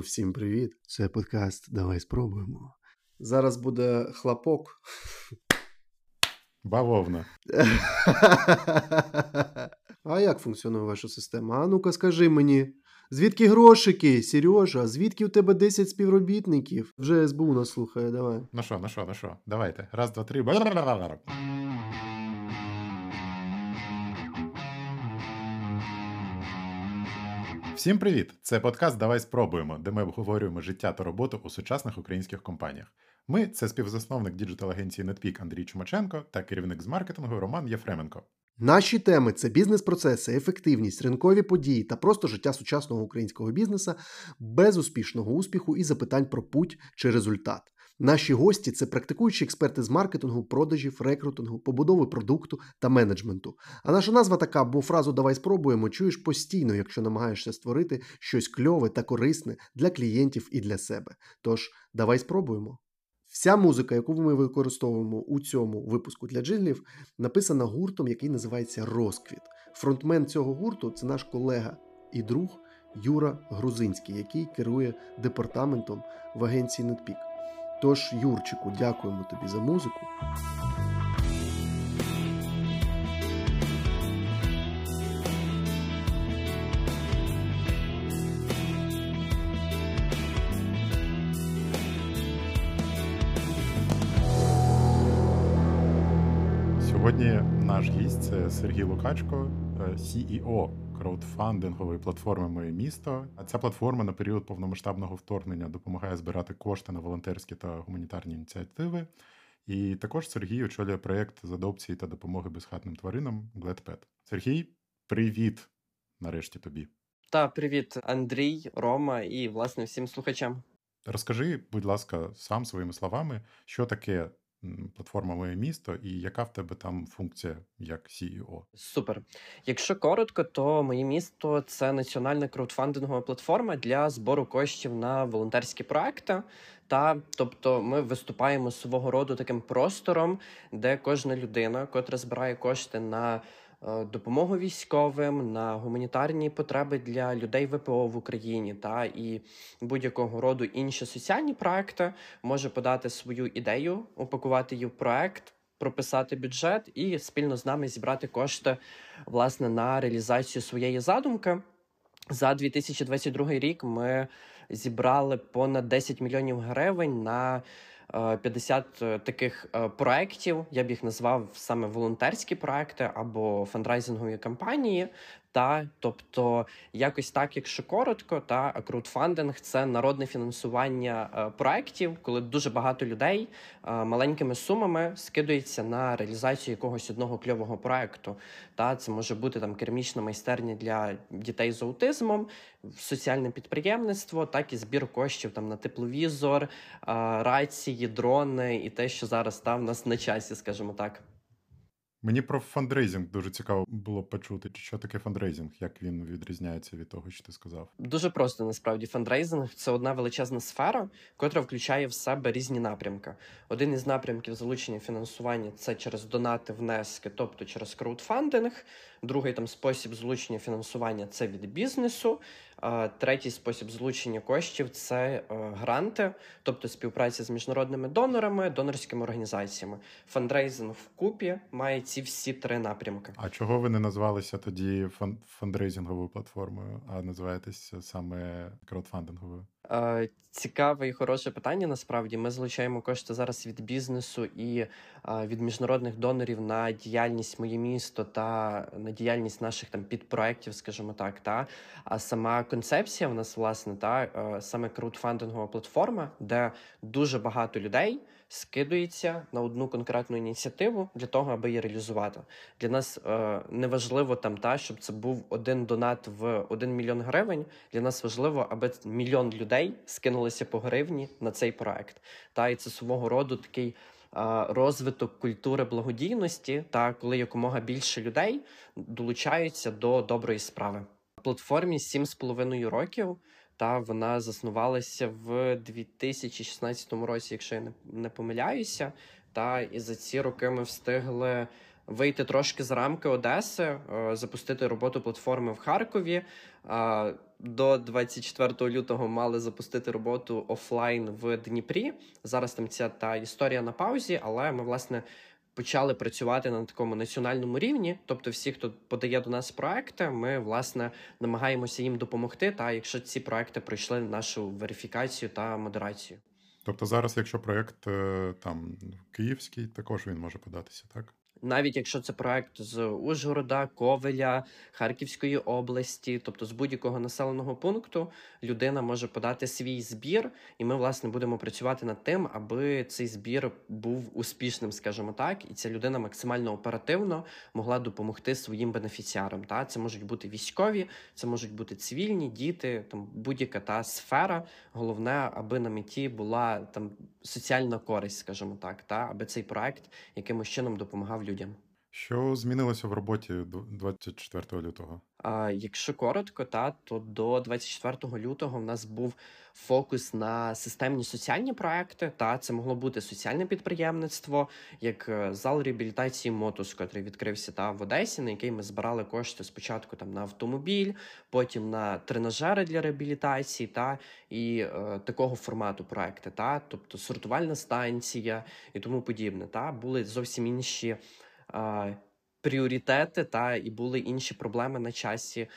Всім привіт! Це подкаст Давай спробуємо. Зараз буде хлопок. Бавовна. А як функціонує ваша система? А ну-ка, скажи мені. Звідки грошики, Сережа? Звідки у тебе 10 співробітників? Вже СБУ нас слухає, давай. Ну що, ну що, ну що, давайте. Раз, два, три. Всім привіт! Це подкаст Давай спробуємо, де ми обговорюємо життя та роботу у сучасних українських компаніях. Ми це співзасновник діджитал-агенції NetPeak Андрій Чумаченко та керівник з маркетингу Роман Єфременко. Наші теми це бізнес-процеси, ефективність, ринкові події та просто життя сучасного українського бізнеса без успішного успіху і запитань про путь чи результат. Наші гості це практикуючі експерти з маркетингу, продажів, рекрутингу, побудови продукту та менеджменту. А наша назва така, бо фразу Давай спробуємо чуєш постійно, якщо намагаєшся створити щось кльове та корисне для клієнтів і для себе. Тож, давай спробуємо. Вся музика, яку ми використовуємо у цьому випуску для джинглів, написана гуртом, який називається Розквіт. Фронтмен цього гурту це наш колега і друг Юра Грузинський, який керує департаментом в агенції NetPeak. Тож, Юрчику, дякуємо тобі за музику. Сьогодні наш гість це Сергій Лукачко, CEO краудфандингової платформи Моє місто. А ця платформа на період повномасштабного вторгнення допомагає збирати кошти на волонтерські та гуманітарні ініціативи. І також Сергій очолює проєкт з адопції та допомоги безхатним тваринам GladPet. Сергій, привіт! Нарешті тобі. Та привіт, Андрій, Рома і власне всім слухачам. Розкажи, будь ласка, сам своїми словами, що таке платформа Моє місто і яка в тебе там функція як CEO? Супер. Якщо коротко, то моє місто це національна краудфандингова платформа для збору коштів на волонтерські проекти. Та тобто ми виступаємо свого роду таким простором, де кожна людина, котра збирає кошти на допомогу військовим на гуманітарні потреби для людей ВПО в Україні та і будь-якого роду інші соціальні проекти може подати свою ідею, упакувати її в проект. Прописати бюджет і спільно з нами зібрати кошти власне на реалізацію своєї задумки. За 2022 рік ми зібрали понад 10 мільйонів гривень на 50 е, таких е, проєктів, я б їх назвав саме волонтерські проекти або фандрайзингові кампанії, та тобто, якось так, якщо коротко, та краудфандинг – це народне фінансування е, проєктів, коли дуже багато людей е, маленькими сумами скидується на реалізацію якогось одного кльового проекту. Та це може бути там керамічна майстерня для дітей з аутизмом, соціальне підприємництво, так і збір коштів там на тепловізор, е, рації, дрони і те, що зараз став нас на часі, скажімо так. Мені про фандрейзинг дуже цікаво було почути. Що таке фандрейзинг? Як він відрізняється від того, що ти сказав? Дуже просто насправді фандрейзинг це одна величезна сфера, котра включає в себе різні напрямки. Один із напрямків залучення фінансування це через донати, внески, тобто через краудфандинг. Другий там спосіб залучення фінансування це від бізнесу. Третій спосіб злучення коштів це е, гранти, тобто співпраця з міжнародними донорами, донорськими організаціями. Фандрейзинг вкупі має ці всі три напрямки. А чого ви не назвалися тоді фандрейзинговою платформою, а називаєтесь саме краудфандинговою? Е, цікаве і хороше питання. Насправді ми залучаємо кошти зараз від бізнесу і е, від міжнародних донорів на діяльність моє місто та на діяльність наших там підпроєктів, скажімо так. Та а сама концепція в нас власне та е, саме краудфандингова платформа, де дуже багато людей скидується на одну конкретну ініціативу для того, аби її реалізувати. Для нас е, не важливо там та, щоб це був один донат в один мільйон гривень. Для нас важливо, аби мільйон людей скинулися по гривні на цей проект. Та і це свого роду такий. Е, розвиток культури благодійності, та коли якомога більше людей долучаються до доброї справи. Платформі 7,5 років. Та вона заснувалася в 2016 році, якщо я не, помиляюся. Та і за ці роки ми встигли вийти трошки з рамки Одеси, е, запустити роботу платформи в Харкові. До 24 лютого мали запустити роботу офлайн в Дніпрі. Зараз там ця та історія на паузі, але ми власне почали працювати на такому національному рівні. Тобто, всі, хто подає до нас проекти, ми власне намагаємося їм допомогти. Та якщо ці проекти пройшли нашу верифікацію та модерацію. Тобто зараз, якщо проект е, там київський, також він може податися, так? Навіть якщо це проект з Ужгорода, Ковеля, Харківської області, тобто з будь-якого населеного пункту, людина може подати свій збір, і ми власне будемо працювати над тим, аби цей збір був успішним, скажімо так, і ця людина максимально оперативно могла допомогти своїм бенефіціарам. Та це можуть бути військові, це можуть бути цивільні діти, там будь-яка та сфера. Головне, аби на меті була там соціальна користь, скажімо так, та аби цей проект якимось чином допомагав людям. Що змінилося в роботі 24 лютого? А якщо коротко, та то до 24 лютого в нас був фокус на системні соціальні проекти. Та це могло бути соціальне підприємництво, як е, зал реабілітації мотус, який відкрився та в Одесі, на який ми збирали кошти спочатку там на автомобіль, потім на тренажери для реабілітації, та і е, такого формату проекти, та тобто сортувальна станція і тому подібне. Та були зовсім інші пріоритети та і були інші проблеми на часі,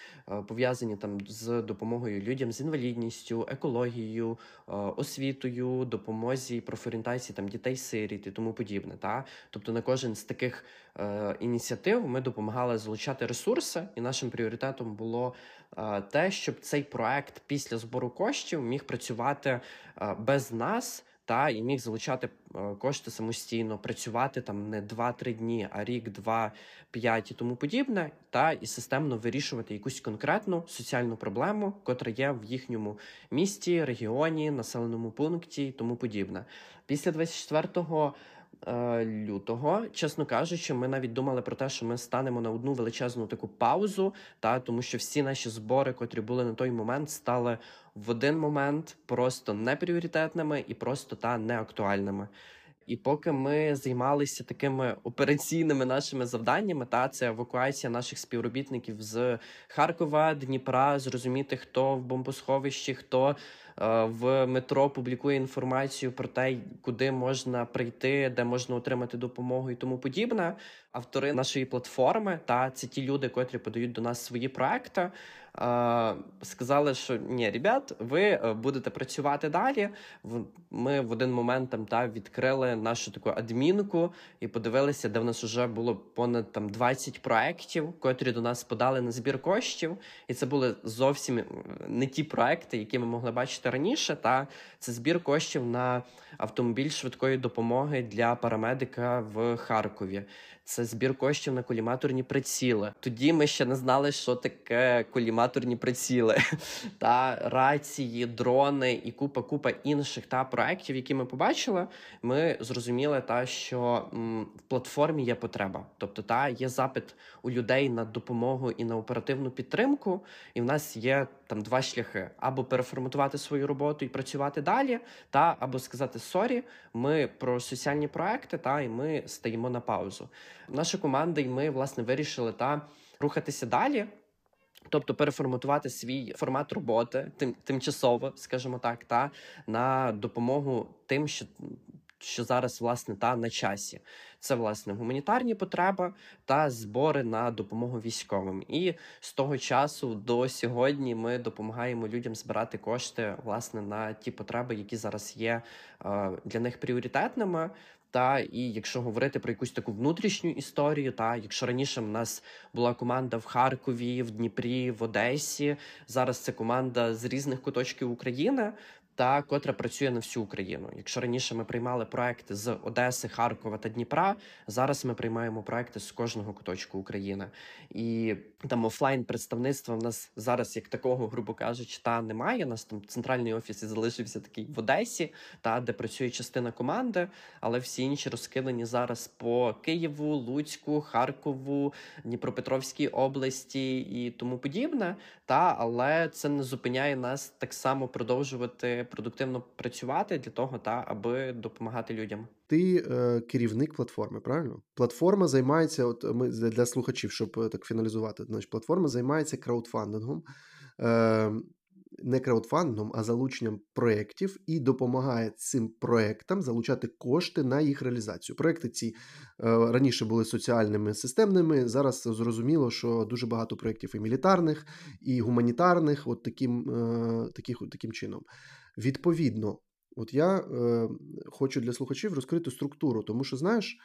пов'язані там з допомогою людям з інвалідністю, екологією, освітою, допомозі профорієнтації там дітей сиріт і тому подібне. Та тобто на кожен з таких е, ініціатив ми допомагали залучати ресурси, і нашим пріоритетом було е, те, щоб цей проект після збору коштів міг працювати е, без нас та і міг залучати е, кошти самостійно, працювати там не 2-3 дні, а рік, два, п'ять і тому подібне, та і системно вирішувати якусь конкретну соціальну проблему, котра є в їхньому місті, регіоні, населеному пункті і тому подібне. Після 24 Е, лютого, чесно кажучи, ми навіть думали про те, що ми станемо на одну величезну таку паузу, та тому що всі наші збори, котрі були на той момент, стали в один момент просто непріоритетними і просто та неактуальними. І поки ми займалися такими операційними нашими завданнями, та це евакуація наших співробітників з Харкова, Дніпра, зрозуміти, хто в бомбосховищі, хто Е, в метро публікує інформацію про те, куди можна прийти, де можна отримати допомогу і тому подібне. Автори нашої платформи та це ті люди, котрі подають до нас свої проекти сказали, що ні, ребят, ви е, будете працювати далі. Ми в один момент там та відкрили нашу таку адмінку і подивилися, де в нас вже було понад там 20 проєктів, котрі до нас подали на збір коштів. І це були зовсім е, не ті проекти, які ми могли бачити раніше. Та це збір коштів на автомобіль швидкої допомоги для парамедика в Харкові це збір коштів на коліматорні приціли. Тоді ми ще не знали, що таке коліматорні приціли, та рації, дрони і купа купа інших та проектів, які ми побачили. Ми зрозуміли, та що м, в платформі є потреба, тобто та є запит у людей на допомогу і на оперативну підтримку. І в нас є там два шляхи: або переформатувати свою роботу і працювати далі, та або сказати sorry, ми про соціальні проекти, та і ми стаємо на паузу. Наша команда і ми власне вирішили та рухатися далі. Тобто переформатувати свій формат роботи тим, тимчасово, скажімо так, та на допомогу тим, що що зараз власне та на часі. Це власне гуманітарні потреби та збори на допомогу військовим. І з того часу до сьогодні ми допомагаємо людям збирати кошти власне на ті потреби, які зараз є е, для них пріоритетними. Та і якщо говорити про якусь таку внутрішню історію, та якщо раніше в нас була команда в Харкові, в Дніпрі, в Одесі, зараз це команда з різних куточків України та котра працює на всю Україну. Якщо раніше ми приймали проекти з Одеси, Харкова та Дніпра, зараз ми приймаємо проекти з кожного куточку України. І там офлайн представництва в нас зараз, як такого, грубо кажучи, та немає. У Нас там центральний офіс і залишився такий в Одесі, та де працює частина команди, але всі інші розкидані зараз по Києву, Луцьку, Харкову, Дніпропетровській області і тому подібне. Та але це не зупиняє нас так само продовжувати продуктивно працювати для того, та аби допомагати людям. ти е, керівник платформи, правильно? Платформа займається, от ми для слухачів, щоб е, так фіналізувати, значить, платформа займається краудфандингом. Е, не краудфандингом, а залученням проєктів і допомагає цим проєктам залучати кошти на їх реалізацію. Проєкти ці е, раніше були соціальними системними. Зараз зрозуміло, що дуже багато проєктів і мілітарних, і гуманітарних, от таким, е, таких, таким чином. Відповідно, от я е, хочу для слухачів розкрити структуру, тому що, знаєш,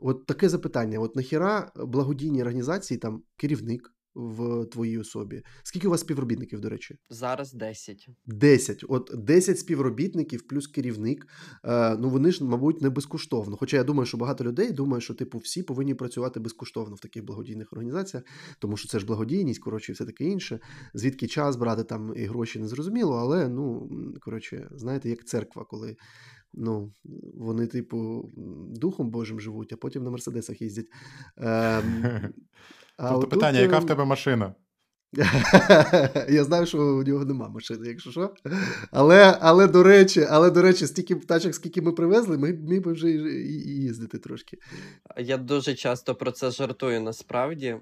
от таке запитання: от нахіра благодійні організації, там керівник в твоїй особі. Скільки у вас співробітників, до речі? Зараз 10. 10. От 10 співробітників плюс керівник. Е, ну вони ж, мабуть, не безкоштовно. Хоча я думаю, що багато людей думає, що типу всі повинні працювати безкоштовно в таких благодійних організаціях, тому що це ж благодійність, коротше, і все таке інше. Звідки час брати там і гроші не зрозуміло, але ну коротше, знаєте, як церква, коли. Ну, вони, типу, Духом Божим живуть, а потім на Мерседесах їздять. Е, А Тобто питання, яка в ем, тебе машина? Я знаю, що у нього нема машини, якщо що. Але, але до речі, але, до речі, стільки тачок, скільки ми привезли, ми міг би вже і їздити трошки. Я дуже часто про це жартую насправді,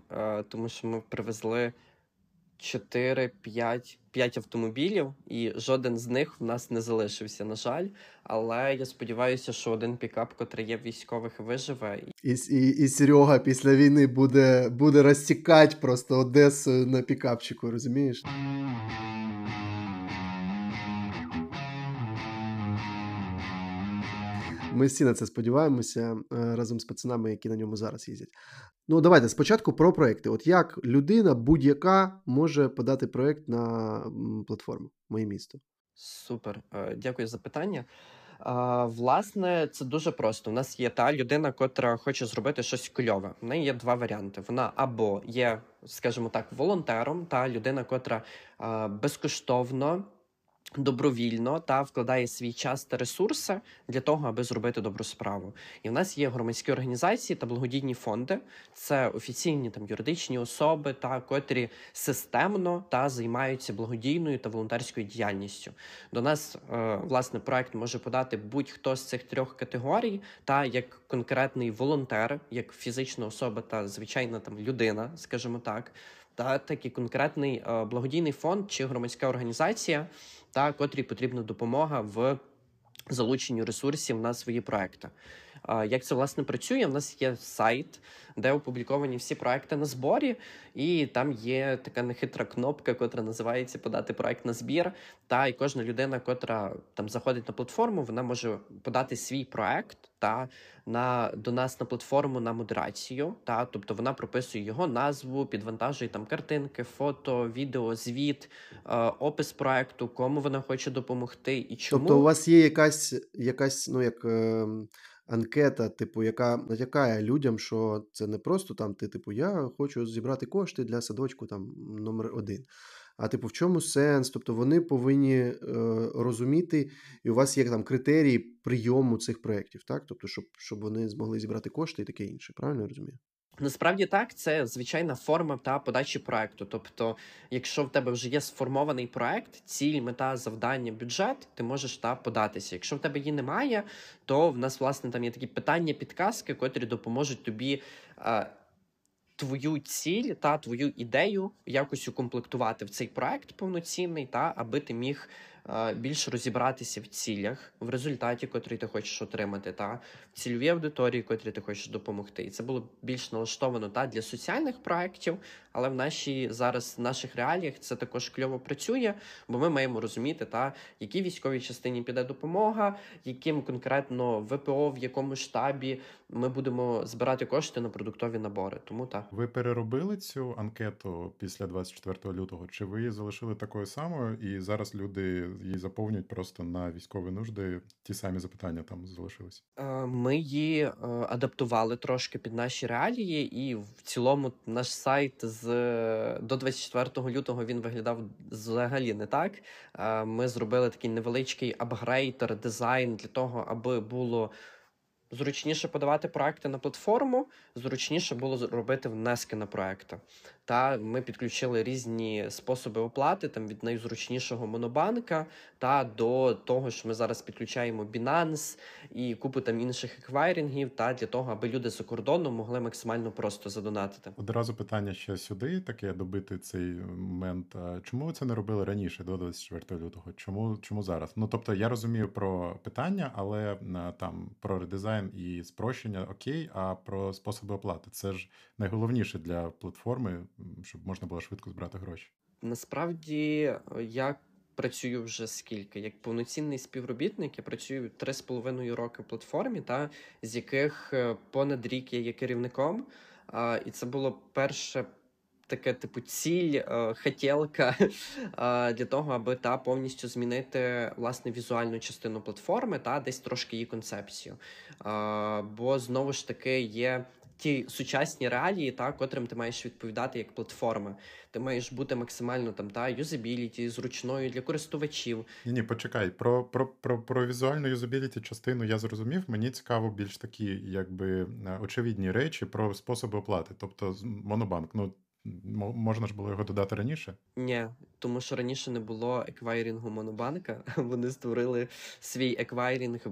тому що ми привезли 4, 5, 5 автомобілів, і жоден з них в нас не залишився, на жаль. Але я сподіваюся, що один пікап, котрий є військових, виживе. І і, і Серега після війни буде буде розтікати просто Одесу на пікапчику, розумієш? Ми всі на це сподіваємося е, разом з пацанами, які на ньому зараз їздять. Ну, давайте спочатку про проекти. От як людина будь-яка може подати проект на платформу Моє місто? Супер, е, дякую за питання. Власне, це дуже просто. У нас є та людина, котра хоче зробити щось кульове. В неї є два варіанти. Вона або є, скажімо так, волонтером, та людина, котра безкоштовно добровільно та вкладає свій час та ресурси для того, аби зробити добру справу. І в нас є громадські організації та благодійні фонди. Це офіційні там юридичні особи, та котрі системно та займаються благодійною та волонтерською діяльністю. До нас е, власне проект може подати будь-хто з цих трьох категорій, та як конкретний волонтер, як фізична особа та звичайна там людина, скажімо так та такий конкретний е, благодійний фонд чи громадська організація, та котрій потрібна допомога в залученню ресурсів на свої проекти. Як це власне працює? У нас є сайт, де опубліковані всі проекти на зборі, і там є така нехитра кнопка, котра називається Подати проект на збір. Та і кожна людина, котра там заходить на платформу, вона може подати свій проект та на до нас на платформу на модерацію. Та тобто вона прописує його назву, підвантажує там картинки, фото, відео, звіт, е, опис проекту, кому вона хоче допомогти і чому. Тобто, у вас є якась якась, ну як. Е анкета, типу, яка натякає людям, що це не просто там ти, типу, я хочу зібрати кошти для садочку там номер один. А типу, в чому сенс? Тобто вони повинні е, розуміти, і у вас є там критерії прийому цих проєктів, так? Тобто, щоб щоб вони змогли зібрати кошти і таке інше. Правильно я розумію? Насправді так, це звичайна форма та подачі проекту. Тобто, якщо в тебе вже є сформований проект, ціль, мета, завдання, бюджет, ти можеш та податися. Якщо в тебе її немає, то в нас власне там є такі питання, підказки, котрі допоможуть тобі. А, Твою ціль та твою ідею якось укомплектувати в цей проект повноцінний, та аби ти міг більш розібратися в цілях, в результаті, котрий ти хочеш отримати, та в цільовій аудиторії, котрій ти хочеш допомогти. І це було більш налаштовано та для соціальних проєктів, але в нашій зараз в наших реаліях це також кльово працює, бо ми маємо розуміти, та якій військовій частині піде допомога, яким конкретно ВПО, в якому штабі ми будемо збирати кошти на продуктові набори. Тому так. ви переробили цю анкету після 24 лютого? Чи ви її залишили такою самою, і зараз люди її заповнюють просто на військові нужди? Ті самі запитання там залишились? Е, ми її е, адаптували трошки під наші реалії, і в цілому наш сайт з до 24 лютого він виглядав взагалі не так. Е, ми зробили такий невеличкий апгрейдер, дизайн для того, аби було. Зручніше подавати проекти на платформу, зручніше було робити внески на проекти. Та ми підключили різні способи оплати там від найзручнішого монобанка та до того, що ми зараз підключаємо Binance і купу там інших еквайрінгів, та для того, аби люди за кордоном могли максимально просто задонатити. Одразу питання ще сюди, таке добити цей момент. Чому ви це не робили раніше, до 24 лютого? Чому чому зараз? Ну тобто я розумію про питання, але там про редизайн і спрощення окей, а про способи оплати це ж найголовніше для платформи, щоб можна було швидко збирати гроші. Насправді я працюю вже скільки як повноцінний співробітник. Я працюю три з половиною роки в платформі, та з яких е, понад рік я є керівником. А, І це було перше. Таке, типу, ціль, е, хотілка для того, аби та повністю змінити власне візуальну частину платформи та десь трошки її концепцію. Бо знову ж таки є ті сучасні реалії, та котрим ти маєш відповідати як платформа. Ти маєш бути максимально там та usability, зручною для користувачів. Ні, ні, почекай. Про про, про, про візуальну usability частину я зрозумів. Мені цікаво більш такі, якби очевидні речі про способи оплати. Тобто, монобанк. Ну можна ж було його додати раніше? Ні, тому що раніше не було еквайрінгу монобанка. Вони створили свій еквайрінг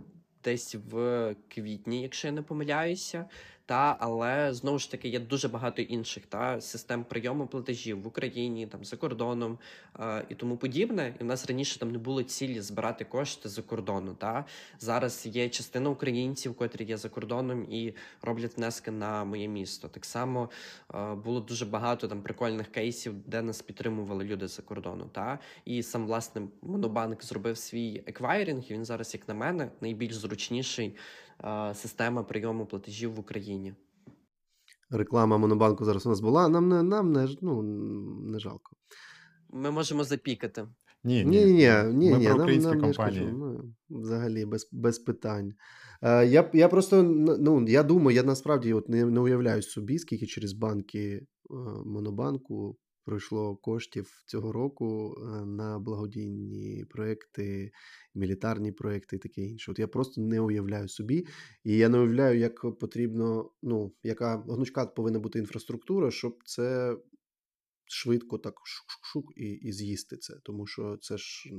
десь в квітні, якщо я не помиляюся. Та але знову ж таки є дуже багато інших та систем прийому платежів в Україні, там за кордоном е, і тому подібне. І в нас раніше там не було цілі збирати кошти за кордону. Та зараз є частина українців, котрі є за кордоном і роблять внески на моє місто. Так само е, було дуже багато там прикольних кейсів, де нас підтримували люди за кордону. Та і сам власне монобанк зробив свій еквайринг. і Він зараз, як на мене, найбільш зручніший система прийому платежів в Україні. Реклама Монобанку зараз у нас була. Нам не нам не, ну, не жалко. Ми можемо запікати. Ні, ні, ні, ні, Ми ні, про українські нам, компанії. Кажу, ну, взагалі без без питань. Е, Я я просто ну, я думаю, я насправді от не не уявляю собі, скільки через банки е, Монобанку пройшло коштів цього року е, на благодійні проекти, мілітарні проекти і таке інше. От я просто не уявляю собі, і я не уявляю, як потрібно, ну, яка гнучка повинна бути інфраструктура, щоб це. Швидко так шук-шук і і з'їсти це, тому що це ж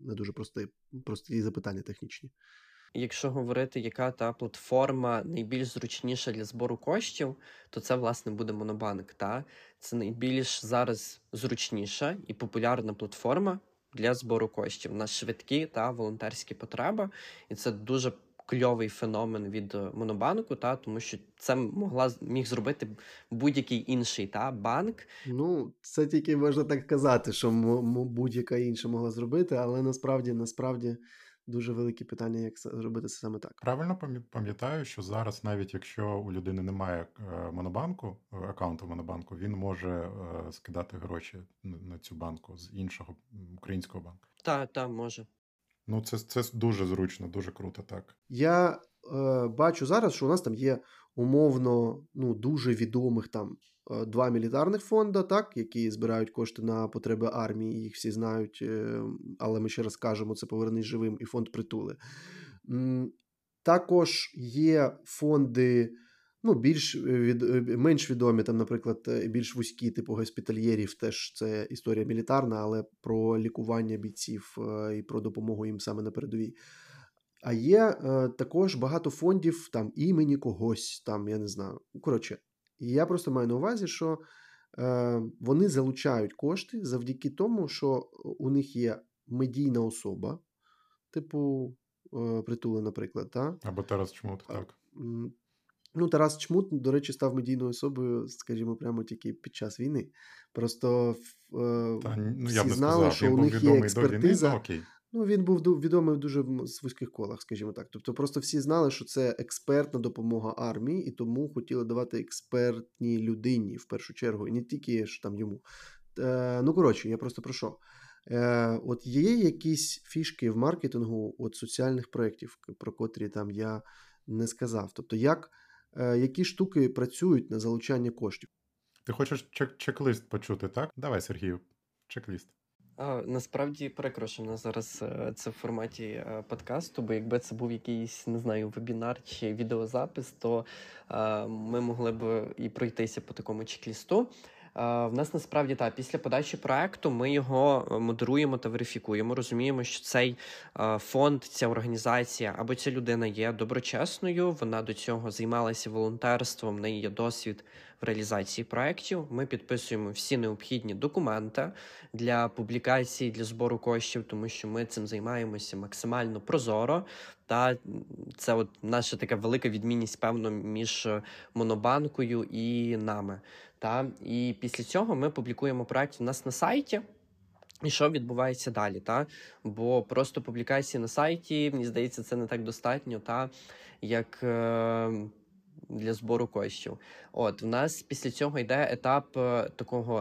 не дуже прості, прості запитання технічні якщо говорити, яка та платформа найбільш зручніша для збору коштів, то це власне буде Монобанк. Та це найбільш зараз зручніша і популярна платформа для збору коштів на швидкі та волонтерські потреби, і це дуже кльовий феномен від е, Монобанку, та тому що це могла міг зробити будь-який інший та банк. Ну це тільки можна так казати, що будь-яка інша могла зробити, але насправді насправді дуже великі питання, як зробити це саме так. Правильно пам'ятаю, що зараз, навіть якщо у людини немає е, монобанку, е, аккаунту монобанку, він може е, скидати гроші на цю банку з іншого українського банку. Так, так, може. Ну, це це дуже зручно, дуже круто, так. Я е, бачу зараз, що у нас там є умовно ну, дуже відомих там два мілітарних фонди, так, які збирають кошти на потреби армії, їх всі знають, е, але ми ще раз кажемо, це повернись живим і фонд притули. Також є фонди. Ну, більш від менш відомі, там, наприклад, більш вузькі, типу госпітальєрів, теж це історія мілітарна, але про лікування бійців е, і про допомогу їм саме на передовій. А є е, також багато фондів там імені когось, там, я не знаю. Коротше, і я просто маю на увазі, що е, вони залучають кошти завдяки тому, що у них є медійна особа, типу е, притули, наприклад. Та? Або Тарас Чмут, так. Ну, Тарас Чмут, до речі, став медійною особою, скажімо, прямо тільки під час війни. Просто е, Та, ну, всі знали, сказав, що у них є експертиза. Війни, окей. Ну, він був відомий в дуже вузьких колах, скажімо так. Тобто, просто всі знали, що це експертна допомога армії, і тому хотіли давати експертній людині в першу чергу, і не тільки ж там йому. Е, Ну, коротше, я просто про що. Е, От є якісь фішки в маркетингу от соціальних проєктів, про котрі там я не сказав. Тобто, як, е, які штуки працюють на залучання коштів? Ти хочеш чек- чек-лист почути, так? Давай, Сергію, чек-ліст. А, насправді прикро, що в нас зараз е, це в форматі е, подкасту, бо якби це був якийсь, не знаю, вебінар чи відеозапис, то е, ми могли б і пройтися по такому чек-лісту. В нас насправді так, після подачі проекту ми його е, модеруємо та верифікуємо. Розуміємо, що цей е, фонд, ця організація або ця людина є доброчесною. Вона до цього займалася волонтерством, в неї є досвід в реалізації проєктів. Ми підписуємо всі необхідні документи для публікації, для збору коштів, тому що ми цим займаємося максимально прозоро. Та це от наша така велика відмінність, певно, між монобанкою і нами. Та І після цього ми публікуємо проект у нас на сайті. І що відбувається далі? Та? Бо просто публікації на сайті, мені здається, це не так достатньо, та? як е, для збору коштів. От в нас після цього йде етап е, такого.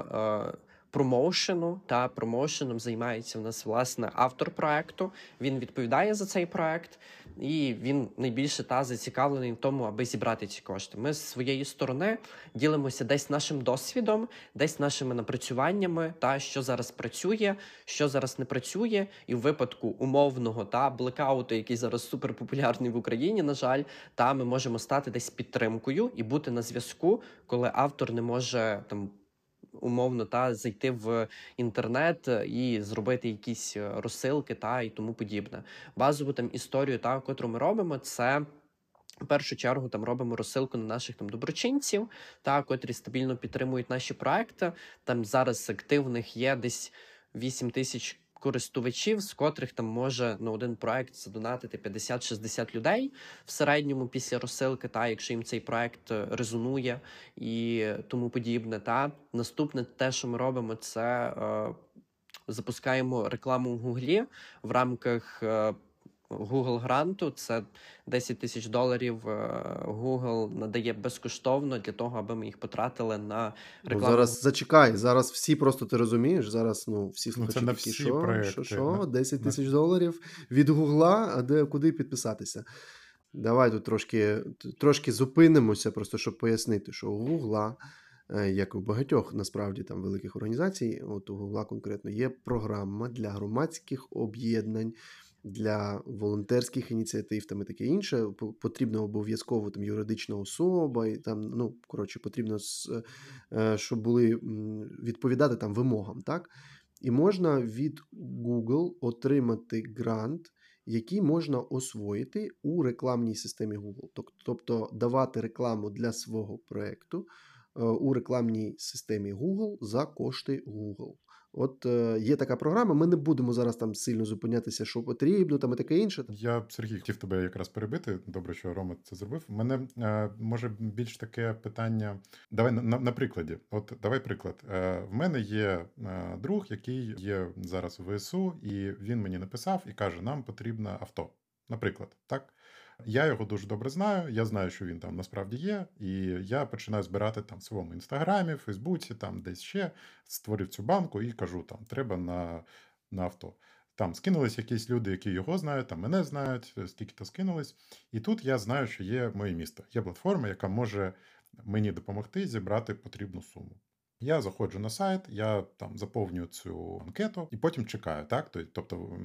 Е, промоушену та промоушеном займається в нас власне автор проекту. Він відповідає за цей проект, і він найбільше та зацікавлений в тому, аби зібрати ці кошти. Ми з своєї сторони ділимося десь нашим досвідом, десь нашими напрацюваннями, та що зараз працює, що зараз не працює, і в випадку умовного та блекауту, який зараз суперпопулярний в Україні, на жаль, та ми можемо стати десь підтримкою і бути на зв'язку, коли автор не може там умовно та зайти в інтернет і зробити якісь е, розсилки та і тому подібне. Базову там історію, та котру ми робимо, це. В першу чергу там робимо розсилку на наших там доброчинців, та котрі стабільно підтримують наші проекти. Там зараз активних є десь 8 тисяч користувачів, з котрих там може на один проект задонатити 50-60 людей в середньому після розсилки, та якщо їм цей проект е, резонує і тому подібне. Та наступне те, що ми робимо, це е, запускаємо рекламу в Гуглі в рамках. Е, Google гранту це 10 тисяч доларів. Е, Google надає безкоштовно для того, аби ми їх потратили на ну, рекламу. Ну, зараз зачекай. Зараз всі просто ти розумієш. Зараз ну всі слухачі ну, такі, що, проекти. що, що, 10 тисяч доларів від Гугла, а де куди підписатися? Давай тут трошки трошки зупинимося, просто щоб пояснити, що у Гугла. Е, як у багатьох насправді там великих організацій, от у Гугла конкретно є програма для громадських об'єднань, для волонтерських ініціатив там і таке інше. Потрібно обов'язково там юридична особа, і там, ну, коротше, потрібно, е, щоб були відповідати там вимогам. так? І можна від Google отримати грант, який можна освоїти у рекламній системі Google. Тобто давати рекламу для свого проєкту е, у рекламній системі Google за кошти Google. От е, є така програма. Ми не будемо зараз там сильно зупинятися, що потрібно, там і таке інше. Я Сергій хотів тебе якраз перебити. Добре, що Рома це зробив. Мене е, може більш таке питання. Давай на, на, на прикладі. От давай приклад. Е, в мене є е, друг, який є зараз в ВСУ, і він мені написав і каже: Нам потрібно авто. Наприклад, так. Я його дуже добре знаю. Я знаю, що він там насправді є, і я починаю збирати там в своєму інстаграмі, Фейсбуці, там десь ще створив цю банку і кажу: там треба на, на авто. Там скинулись якісь люди, які його знають, там мене знають, скільки то скинулись. І тут я знаю, що є моє місто. Є платформа, яка може мені допомогти зібрати потрібну суму. Я заходжу на сайт, я там заповнюю цю анкету і потім чекаю. так? Тобто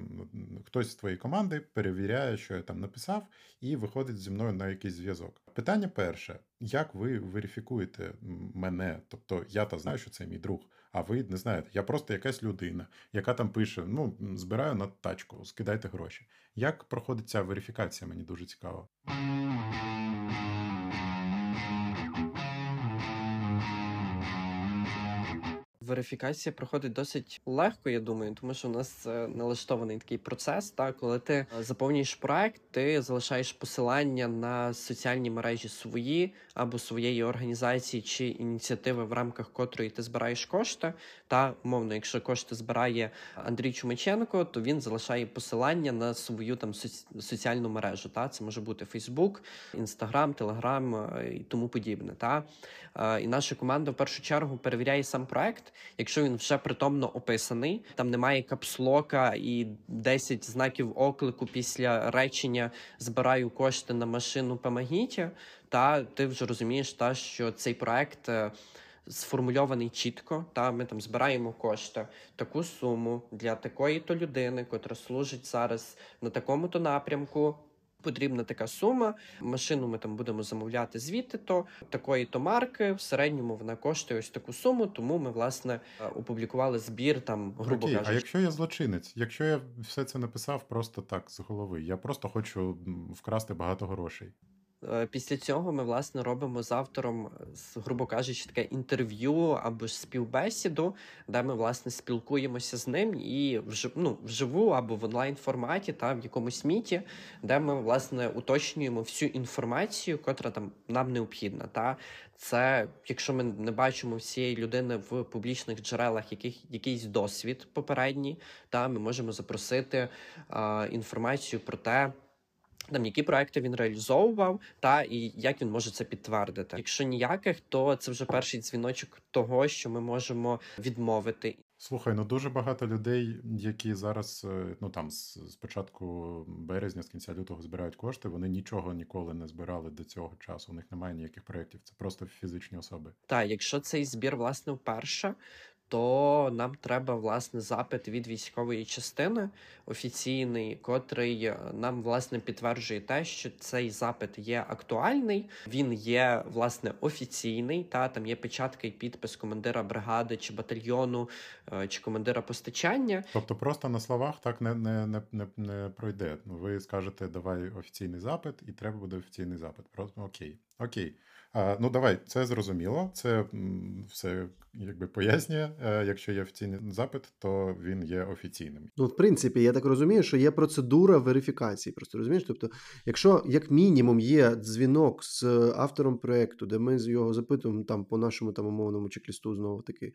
хтось з твоєї команди перевіряє, що я там написав, і виходить зі мною на якийсь зв'язок. Питання перше: як ви верифікуєте мене? Тобто я та знаю, що це мій друг, а ви не знаєте. Я просто якась людина, яка там пише: ну, збираю на тачку, скидайте гроші. Як проходить ця верифікація? Мені дуже цікаво. Верифікація проходить досить легко, я думаю, тому що у нас це налаштований такий процес. Та коли ти е, заповнюєш проект, ти залишаєш посилання на соціальні мережі свої або своєї організації чи ініціативи, в рамках котрої ти збираєш кошти. Та умовно, якщо кошти збирає Андрій Чумаченко, то він залишає посилання на свою там соціальну мережу. Та це може бути Фейсбук, Інстаграм, Телеграм і тому подібне. Та е, і наша команда в першу чергу перевіряє сам проект якщо він вже притомно описаний, там немає капслока і 10 знаків оклику після речення збираю кошти на машину помогіть, та ти вже розумієш, та що цей проект. Е, сформульований чітко, та ми там збираємо кошти, таку суму для такої то людини, котра служить зараз на такому то напрямку Потрібна така сума. Машину ми там будемо замовляти звідти то такої то марки. В середньому вона коштує ось таку суму. Тому ми власне опублікували збір там, грубо Окей, кажучи. А якщо я злочинець, якщо я все це написав просто так з голови, я просто хочу вкрасти багато грошей. Е, після цього ми власне робимо з автором, грубо кажучи, таке інтерв'ю або ж співбесіду, де ми власне спілкуємося з ним і вжив, ну, вживу або в онлайн форматі, та в якомусь міті, де ми власне уточнюємо всю інформацію, котра там нам необхідна. Та це, якщо ми не бачимо всієї людини в публічних джерелах, яких якийсь досвід попередній, та ми можемо запросити а, інформацію про те там які проекти він реалізовував, та і як він може це підтвердити. Якщо ніяких, то це вже перший дзвіночок того, що ми можемо відмовити. Слухай, ну дуже багато людей, які зараз, е, ну там з, з початку березня, з кінця лютого збирають кошти, вони нічого ніколи не збирали до цього часу. У них немає ніяких проєктів, це просто фізичні особи. Так, якщо цей збір власне вперше, то нам треба власне запит від військової частини офіційний, котрий е, нам власне підтверджує те, що цей запит є актуальний, він є власне офіційний. Та там є печатка і підпис командира бригади чи батальйону е, чи командира постачання. Тобто, просто на словах так не не, не, не, не пройде. Ну, ви скажете, давай офіційний запит, і треба буде офіційний запит. Просто окей, окей. А, Ну, давай, це зрозуміло. Це все якби пояснює. Е, якщо є офіційний запит, то він є офіційним. Ну, в принципі, я так розумію, що є процедура верифікації. Просто розумієш? Тобто, якщо як мінімум є дзвінок з автором проекту, де ми з його запитуємо там по нашому там умовному чек-лісту знову таки,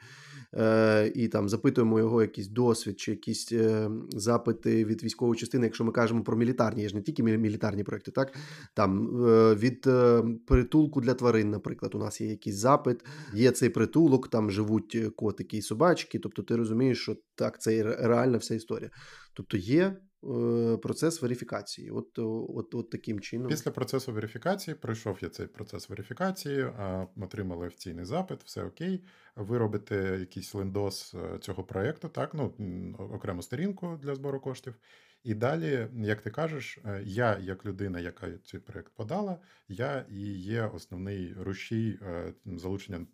е, і там запитуємо його якийсь досвід чи якісь е, запити від військової частини, якщо ми кажемо про мілітарні, є ж не тільки мілітарні проекти, так там е, від е, притулку для тварин, наприклад, у нас є якийсь запит, є цей притулок, там живуть е, котики і собачки. Тобто, ти розумієш, що так, це реальна вся історія. Тобто є е, процес верифікації. От, от, от таким чином. Після процесу верифікації пройшов я цей процес верифікації, отримали офіційний запит, все окей. Ви робите якийсь лендос е, цього проєкту, так, ну окрему сторінку для збору коштів. І далі, як ти кажеш, е, я, як людина, яка цей проект подала, я і є основний рушій е, залучення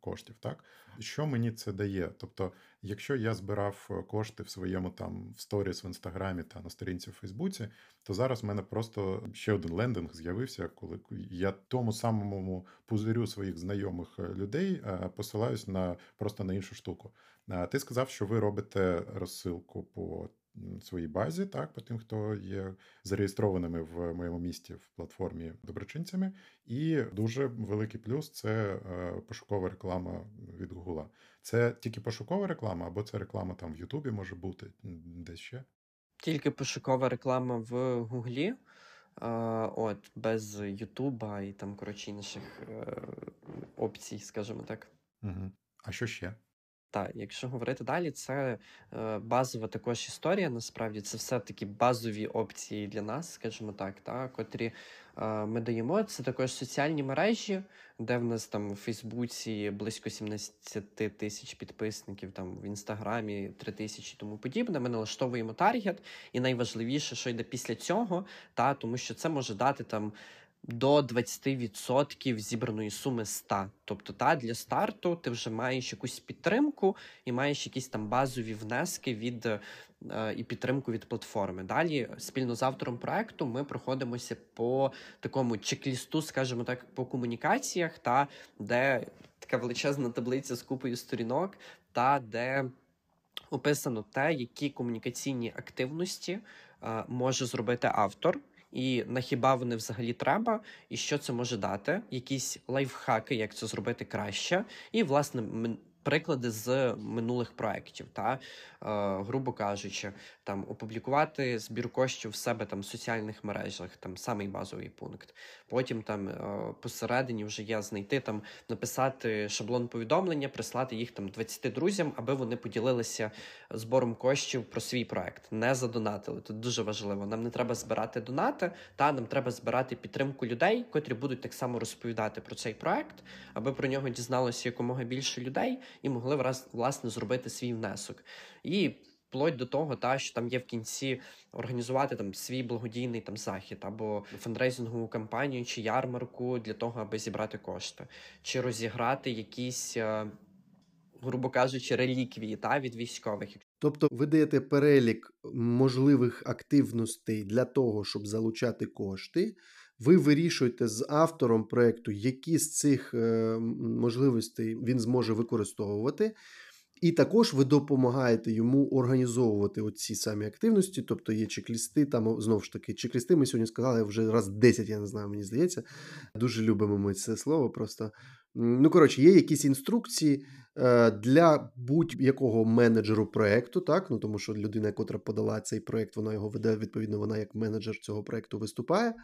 коштів. Так що мені це дає? Тобто, якщо я збирав е, кошти в своєму там в сторіс в інстаграмі та на сторінці в Фейсбуці, то зараз в мене просто ще один лендинг з'явився, коли я тому самому пузирю своїх знайомих людей посилаюсь на просто на іншу штуку. Ти сказав, що ви робите розсилку по своїй базі, так, по тим, хто є зареєстрованими в моєму місті в платформі доброчинцями. І дуже великий плюс це е, пошукова реклама від Гугла. Це тільки пошукова реклама, або це реклама там в Ютубі може бути десь ще. Тільки пошукова реклама в Гуглі. От, без Ютуба і там, коротше, інших е, опцій, скажімо так. Угу. А що ще? Так, якщо говорити далі, це е, базова також історія. Насправді це все такі базові опції для нас, скажімо так, та, котрі е, ми даємо. Це також соціальні мережі, де в нас там в Фейсбуці близько 17 тисяч підписників, там в інстаграмі 3 тисячі тому подібне. Ми налаштовуємо таргет, і найважливіше, що йде після цього, та тому що це може дати там до 20% зібраної суми 100. Тобто, та для старту ти вже маєш якусь підтримку і маєш якісь там базові внески від е, і підтримку від платформи. Далі, спільно з автором проекту, ми проходимося по такому чек-лісту, скажімо так, по комунікаціях, та де така величезна таблиця з купою сторінок, та де описано те, які комунікаційні активності е, може зробити автор і на хіба вони взагалі треба, і що це може дати, якісь лайфхаки, як це зробити краще, і власне приклади з минулих проєктів, та е, грубо кажучи, там опублікувати збір коштів в себе там в соціальних мережах, там самий базовий пункт. Потім там е, посередині вже є знайти там, написати шаблон повідомлення, прислати їх там 20 друзям, аби вони поділилися збором коштів про свій проект, не задонатили. Тут дуже важливо. Нам не треба збирати донати, та нам треба збирати підтримку людей, котрі будуть так само розповідати про цей проект, аби про нього дізналося якомога більше людей і могли власне зробити свій внесок. І вплоть до того, та що там є в кінці організувати там свій благодійний там захід або фандрейзингову кампанію чи ярмарку для того, аби зібрати кошти, чи розіграти якісь. Е, грубо кажучи, реліквії та від військових. Тобто ви даєте перелік можливих активностей для того, щоб залучати кошти. Ви вирішуєте з автором проєкту, які з цих е, можливостей він зможе використовувати. І також ви допомагаєте йому організовувати оці самі активності, тобто є чек-лісти, там знову ж таки, чек-лісти ми сьогодні сказали вже раз 10, я не знаю, мені здається. Дуже любимо ми це слово. Просто ну коротше, є якісь інструкції е, для будь-якого менеджеру проекту, так ну тому що людина, яка подала цей проект, вона його веде. Відповідно, вона як менеджер цього проекту виступає.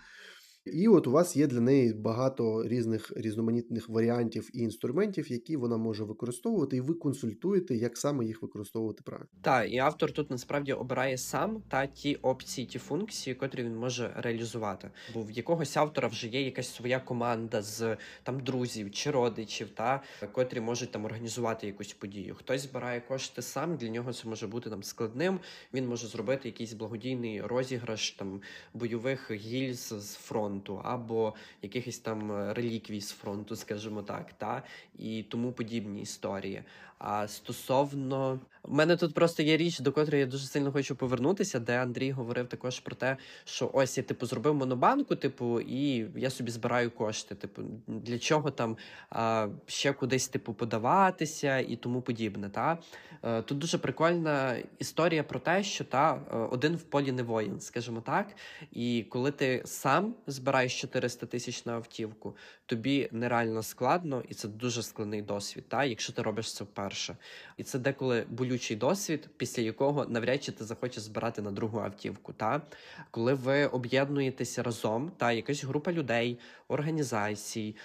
І от у вас є для неї багато різних різноманітних варіантів і інструментів, які вона може використовувати, і ви консультуєте, як саме їх використовувати правильно. Так, і автор тут насправді обирає сам та ті опції, ті функції, котрі він може реалізувати. Бо в якогось автора вже є якась своя команда з там друзів чи родичів, та котрі можуть там організувати якусь подію. Хтось збирає кошти сам, для нього це може бути там складним. Він може зробити якийсь благодійний розіграш там бойових гільз з фронту фронту, або якихось там е, реліквій з фронту, скажімо так, та і тому подібні історії. А стосовно У мене тут просто є річ, до котрої я дуже сильно хочу повернутися, де Андрій говорив також про те, що ось я типу зробив монобанку, типу, і я собі збираю кошти. Типу, для чого там а, ще кудись типу подаватися і тому подібне. Та е, тут дуже прикольна історія про те, що та е, один в полі не воїн, скажімо так. І коли ти сам збираєш 400 тисяч на автівку, тобі нереально складно, і це дуже складний досвід. Та якщо ти робиш це вперше. І це деколи болючий досвід, після якого навряд чи ти захочеш збирати на другу автівку. Та коли ви об'єднуєтеся разом, та якась група людей, організацій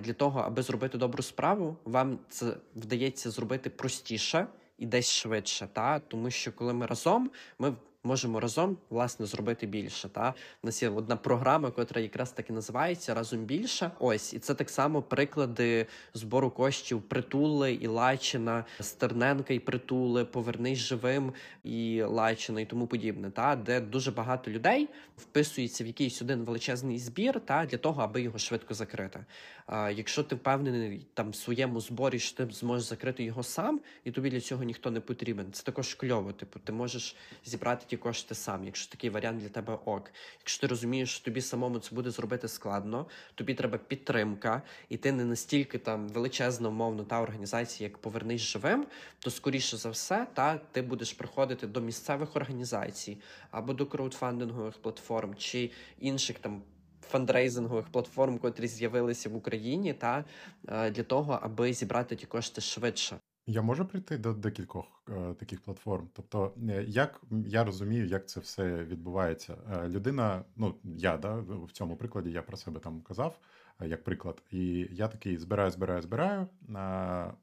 для того, аби зробити добру справу, вам це вдається зробити простіше і десь швидше. Та тому що коли ми разом, ми можемо разом власне зробити більше. Та У нас є одна програма, яка якраз так і називається разом більше. Ось і це так само приклади збору коштів притули і Лачина, Стерненка і притули, повернись живим і Лачина, і тому подібне. Та де дуже багато людей вписується в якийсь один величезний збір, та для того, аби його швидко закрити. А якщо ти впевнений там в своєму зборі, що ти зможеш закрити його сам, і тобі для цього ніхто не потрібен. Це також кльово. Типу, ти можеш зібрати ті кошти сам, якщо такий варіант для тебе ок. Якщо ти розумієш, що тобі самому це буде зробити складно, тобі треба підтримка, і ти не настільки там величезна, умовно та організація, як повернись живим, то скоріше за все, та ти будеш приходити до місцевих організацій або до краудфандингових платформ чи інших там фандрейзингових платформ, котрі з'явилися в Україні, та е, для того, аби зібрати ті кошти швидше. Я можу прийти до декількох е, таких платформ. Тобто, е, як я розумію, як це все відбувається. Е, людина, ну я да в цьому прикладі я про себе там казав як приклад. І я такий збираю, збираю, збираю.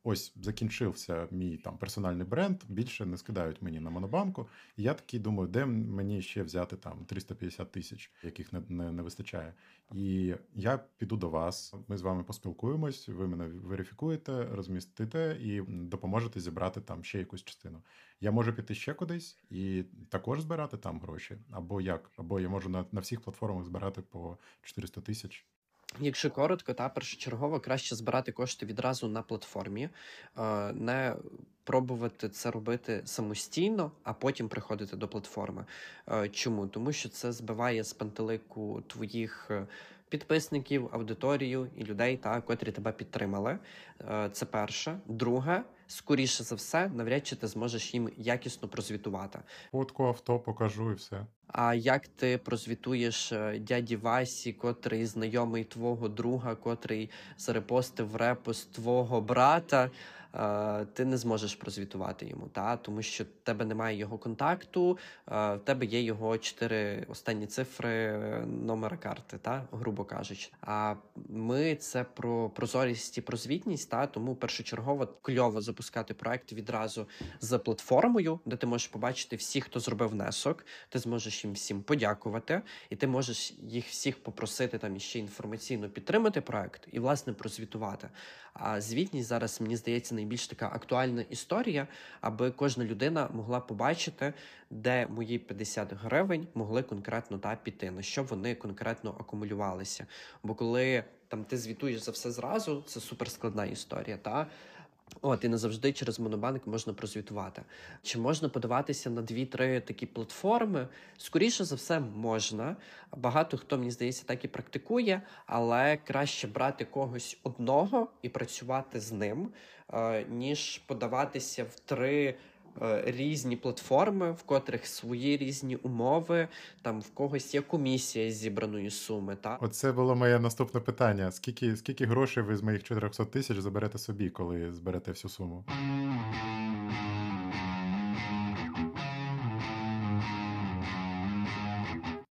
Ось закінчився мій там персональний бренд. Більше не скидають мені на монобанку. І я такий думаю, де мені ще взяти там 350 тисяч, яких не, не, не вистачає. І я піду до вас. Ми з вами поспілкуємось. Ви мене верифікуєте, розмістите і допоможете зібрати там ще якусь частину. Я можу піти ще кудись і також збирати там гроші, або як, або я можу на на всіх платформах збирати по 400 тисяч. Якщо коротко, та першочергово краще збирати кошти відразу на платформі, е, не пробувати це робити самостійно, а потім приходити до платформи. Е, чому? Тому що це збиває з пантелику твоїх е, підписників, аудиторію і людей, та котрі тебе підтримали. Це перше. Друге, скоріше за все, навряд чи ти зможеш їм якісно прозвітувати. Фотку авто покажу і все. А як ти прозвітуєш е, дяді Васі, котрий знайомий твого друга, котрий зарепостив репост твого брата? Ти не зможеш прозвітувати йому, та тому що в тебе немає його контакту, в тебе є його чотири останні цифри номера карти, та грубо кажучи. А ми це про прозорість і про звітність, та тому першочергово кльово запускати проект відразу з платформою, де ти можеш побачити всіх, хто зробив внесок. Ти зможеш їм всім подякувати, і ти можеш їх всіх попросити там іще інформаційно підтримати проект і власне прозвітувати. А звітність зараз мені здається найбільш така актуальна історія, аби кожна людина могла побачити, де мої 50 гривень могли конкретно та піти, на що вони конкретно акумулювалися. Бо коли там ти звітуєш за все зразу, це суперскладна історія. Та От і не завжди через монобанк можна прозвітувати. Чи можна подаватися на дві-три такі платформи? Скоріше за все, можна. Багато хто мені здається так і практикує, але краще брати когось одного і працювати з ним, е, ніж подаватися в три різні платформи, в котрих свої різні умови, там в когось є комісія з зібраної суми. Та Оце було моє наступне питання: скільки скільки грошей ви з моїх 400 тисяч заберете собі, коли зберете всю суму?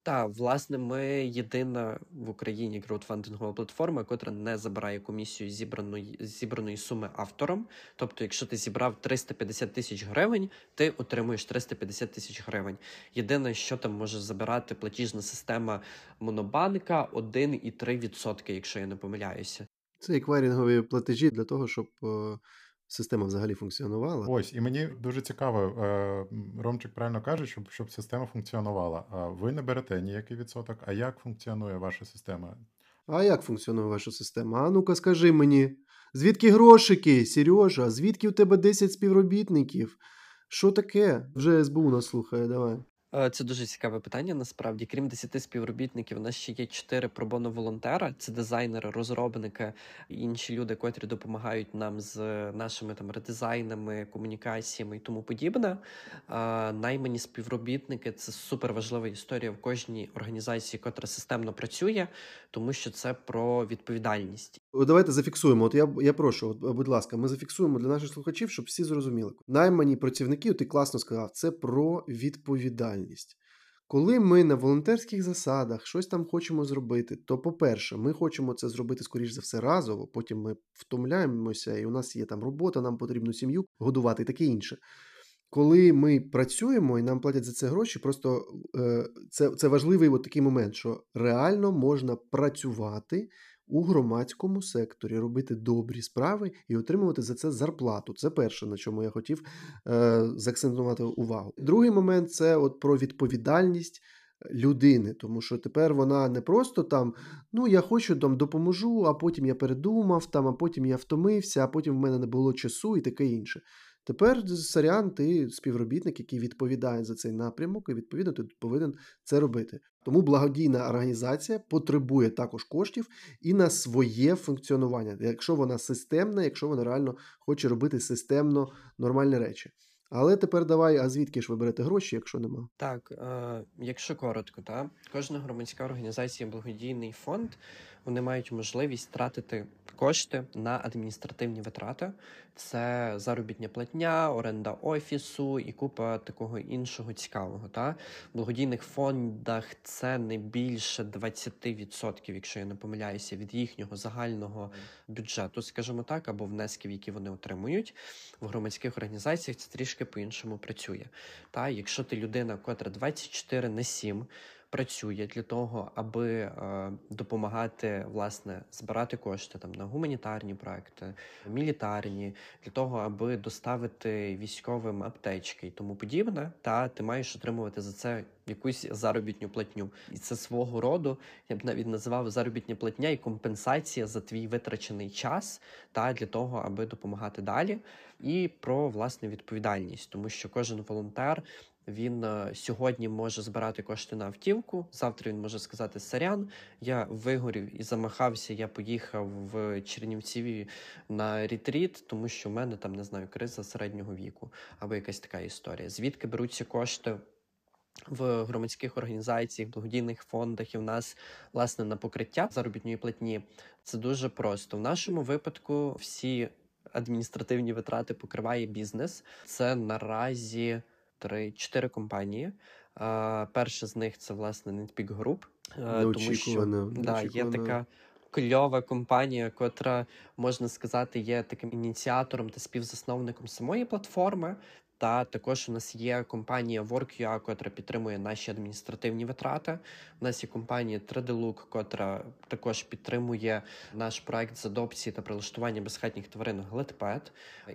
Та, власне, ми єдина в Україні краудфандингова платформа, котра не забирає комісію зібраної зібраної суми автором. Тобто, якщо ти зібрав 350 тисяч гривень, ти отримуєш 350 тисяч гривень. Єдине, що там може забирати платіжна система Монобанка 1,3%, якщо я не помиляюся. Це еквайрингові платежі для того, щоб е, система взагалі функціонувала. Ось, і мені дуже цікаво, е, Ромчик правильно каже, щоб щоб система функціонувала. А Ви не берете ніякий відсоток. А як функціонує ваша система? А як функціонує ваша система? А ну-ка, скажи мені, звідки грошики, Сережа? Звідки у тебе 10 співробітників? Що таке? Вже СБУ нас слухає, давай. Е, це дуже цікаве питання. Насправді, крім 10 співробітників, у нас ще є 4 пробоно волонтера. Це дизайнери, розробники і інші люди, котрі допомагають нам з нашими там редизайнами, комунікаціями і тому подібне. Наймані співробітники це супер важлива історія в кожній організації, котра системно працює, тому що це про відповідальність. Давайте зафіксуємо. От я я прошу, от, будь ласка, ми зафіксуємо для наших слухачів, щоб всі зрозуміли. Наймані працівники, ти класно сказав, це про відповідальність. Коли ми на волонтерських засадах щось там хочемо зробити, то, по-перше, ми хочемо це зробити, скоріш за все, разово, потім ми втомляємося, і у нас є там робота, нам потрібно сім'ю годувати і таке інше. Коли ми працюємо і нам платять за це гроші, просто е, це це важливий от такий момент, що реально можна працювати у громадському секторі, робити добрі справи і отримувати за це зарплату. Це перше, на чому я хотів е, заакцентувати увагу. Другий момент це от про відповідальність. Людини, тому що тепер вона не просто там, ну я хочу там допоможу, а потім я передумав, там, а потім я втомився, а потім в мене не було часу і таке інше. Тепер Саріан, ти співробітник, який відповідає за цей напрямок, і відповідно ти повинен це робити. Тому благодійна організація потребує також коштів і на своє функціонування, якщо вона системна, якщо вона реально хоче робити системно нормальні речі. Але тепер давай, а звідки ж ви берете гроші, якщо нема? Так, е, якщо коротко, та кожна громадська організація, благодійний фонд, вони мають можливість тратити кошти на адміністративні витрати. Це заробітня платня, оренда офісу і купа такого іншого цікавого. Та в благодійних фондах це не більше 20%, якщо я не помиляюся, від їхнього загального бюджету, скажімо так, або внесків, які вони отримують в громадських організаціях. Це трішки по-іншому працює. Та якщо ти людина, котра 24 на 7 працює для того, аби допомагати власне збирати кошти там на гуманітарні проекти, мілітарні, для того, аби доставити військовим аптечки і тому подібне, та ти маєш отримувати за це якусь заробітню платню, і це свого роду я б навіть називав заробітня платня і компенсація за твій витрачений час, та для того, аби допомагати далі, і про власне відповідальність, тому що кожен волонтер він е, сьогодні може збирати кошти на автівку. Завтра він може сказати: Сарян, я вигорів і замахався. Я поїхав в Чернівці на ретріт, тому що в мене там не знаю криза середнього віку або якась така історія. Звідки беруться кошти? В громадських організаціях, благодійних фондах і в нас власне на покриття заробітної платні це дуже просто. В нашому випадку всі адміністративні витрати покриває бізнес. Це наразі три-чотири компанії. Перша з них це власне Netpeak Group, тому що да, є така кльова компанія, котра можна сказати є таким ініціатором та співзасновником самої платформи. Та також у нас є компанія WorkUA, котра підтримує наші адміністративні витрати. У нас є компанія 3D-Look, котра також підтримує наш проект з адопції та прилаштування безхатніх тварин Гледпет.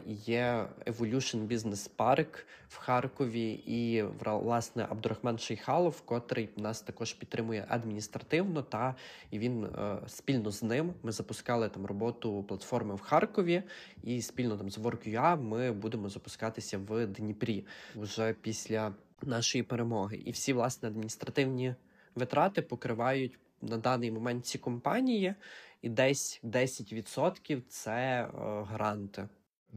Є Evolution Business Park в Харкові і власне Абдурахман Шейхалов, котрий нас також підтримує адміністративно. Та і він е, спільно з ним ми запускали там роботу платформи в Харкові, і спільно там з WorkUA ми будемо запускатися в Дніпрі вже після нашої перемоги. І всі власне адміністративні витрати покривають на даний момент ці компанії, і десь 10% це е, гранти.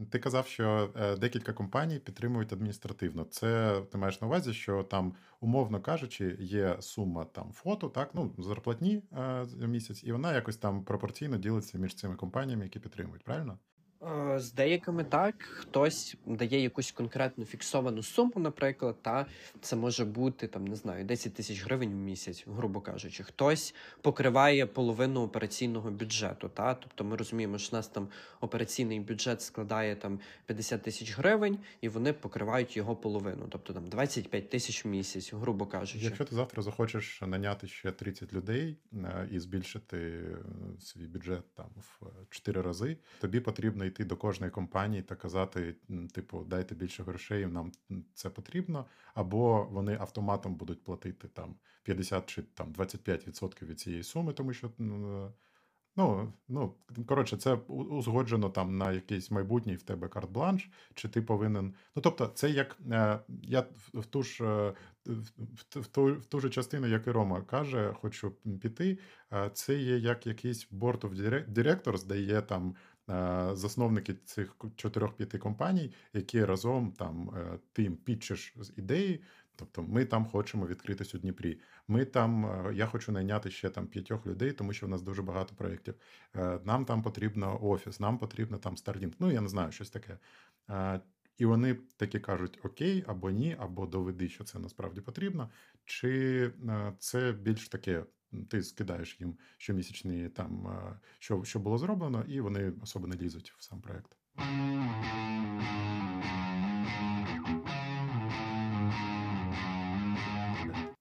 Ти казав, що е, декілька компаній підтримують адміністративно. Це ти маєш на увазі, що там, умовно кажучи, є сума там фото, так ну зарплатні е, місяць, і вона якось там пропорційно ділиться між цими компаніями, які підтримують, правильно? Е, з деякими так, хтось дає якусь конкретну фіксовану суму, наприклад, та це може бути там, не знаю, 10 тисяч гривень в місяць, грубо кажучи. Хтось покриває половину операційного бюджету. Та? Тобто ми розуміємо, що у нас там операційний бюджет складає там 50 тисяч гривень, і вони покривають його половину, тобто там 25 тисяч в місяць, грубо кажучи. Якщо ти завтра захочеш наняти ще 30 людей е, і збільшити е, свій бюджет там в 4 рази, тобі потрібно йти до кожної компанії та казати, типу, дайте більше грошей, нам це потрібно, або вони автоматом будуть платити там 50 чи там 25% від цієї суми, тому що. Ну, ну, коротше, це узгоджено там на якийсь майбутній в тебе карт-бланш, чи ти повинен. Ну, тобто, це як е, я в ту ж е, в ту, в ту ж частину, як і Рома каже, хочу піти. Е, це є як якийсь board of directors, де є там засновники цих чотирьох-п'яти компаній, які разом там е, ти їм підчиш з ідеї. Тобто ми там хочемо відкритись у Дніпрі. Ми там, е, я хочу найняти ще там п'ятьох людей, тому що в нас дуже багато проєктів. Нам там потрібно офіс, нам потрібно там стардінг. Ну я не знаю, щось таке. І вони такі кажуть: Окей, або ні, або доведи, що це насправді потрібно. Чи це більш таке ти скидаєш їм щомісячні там, що що було зроблено, і вони особо не лізуть в сам проект.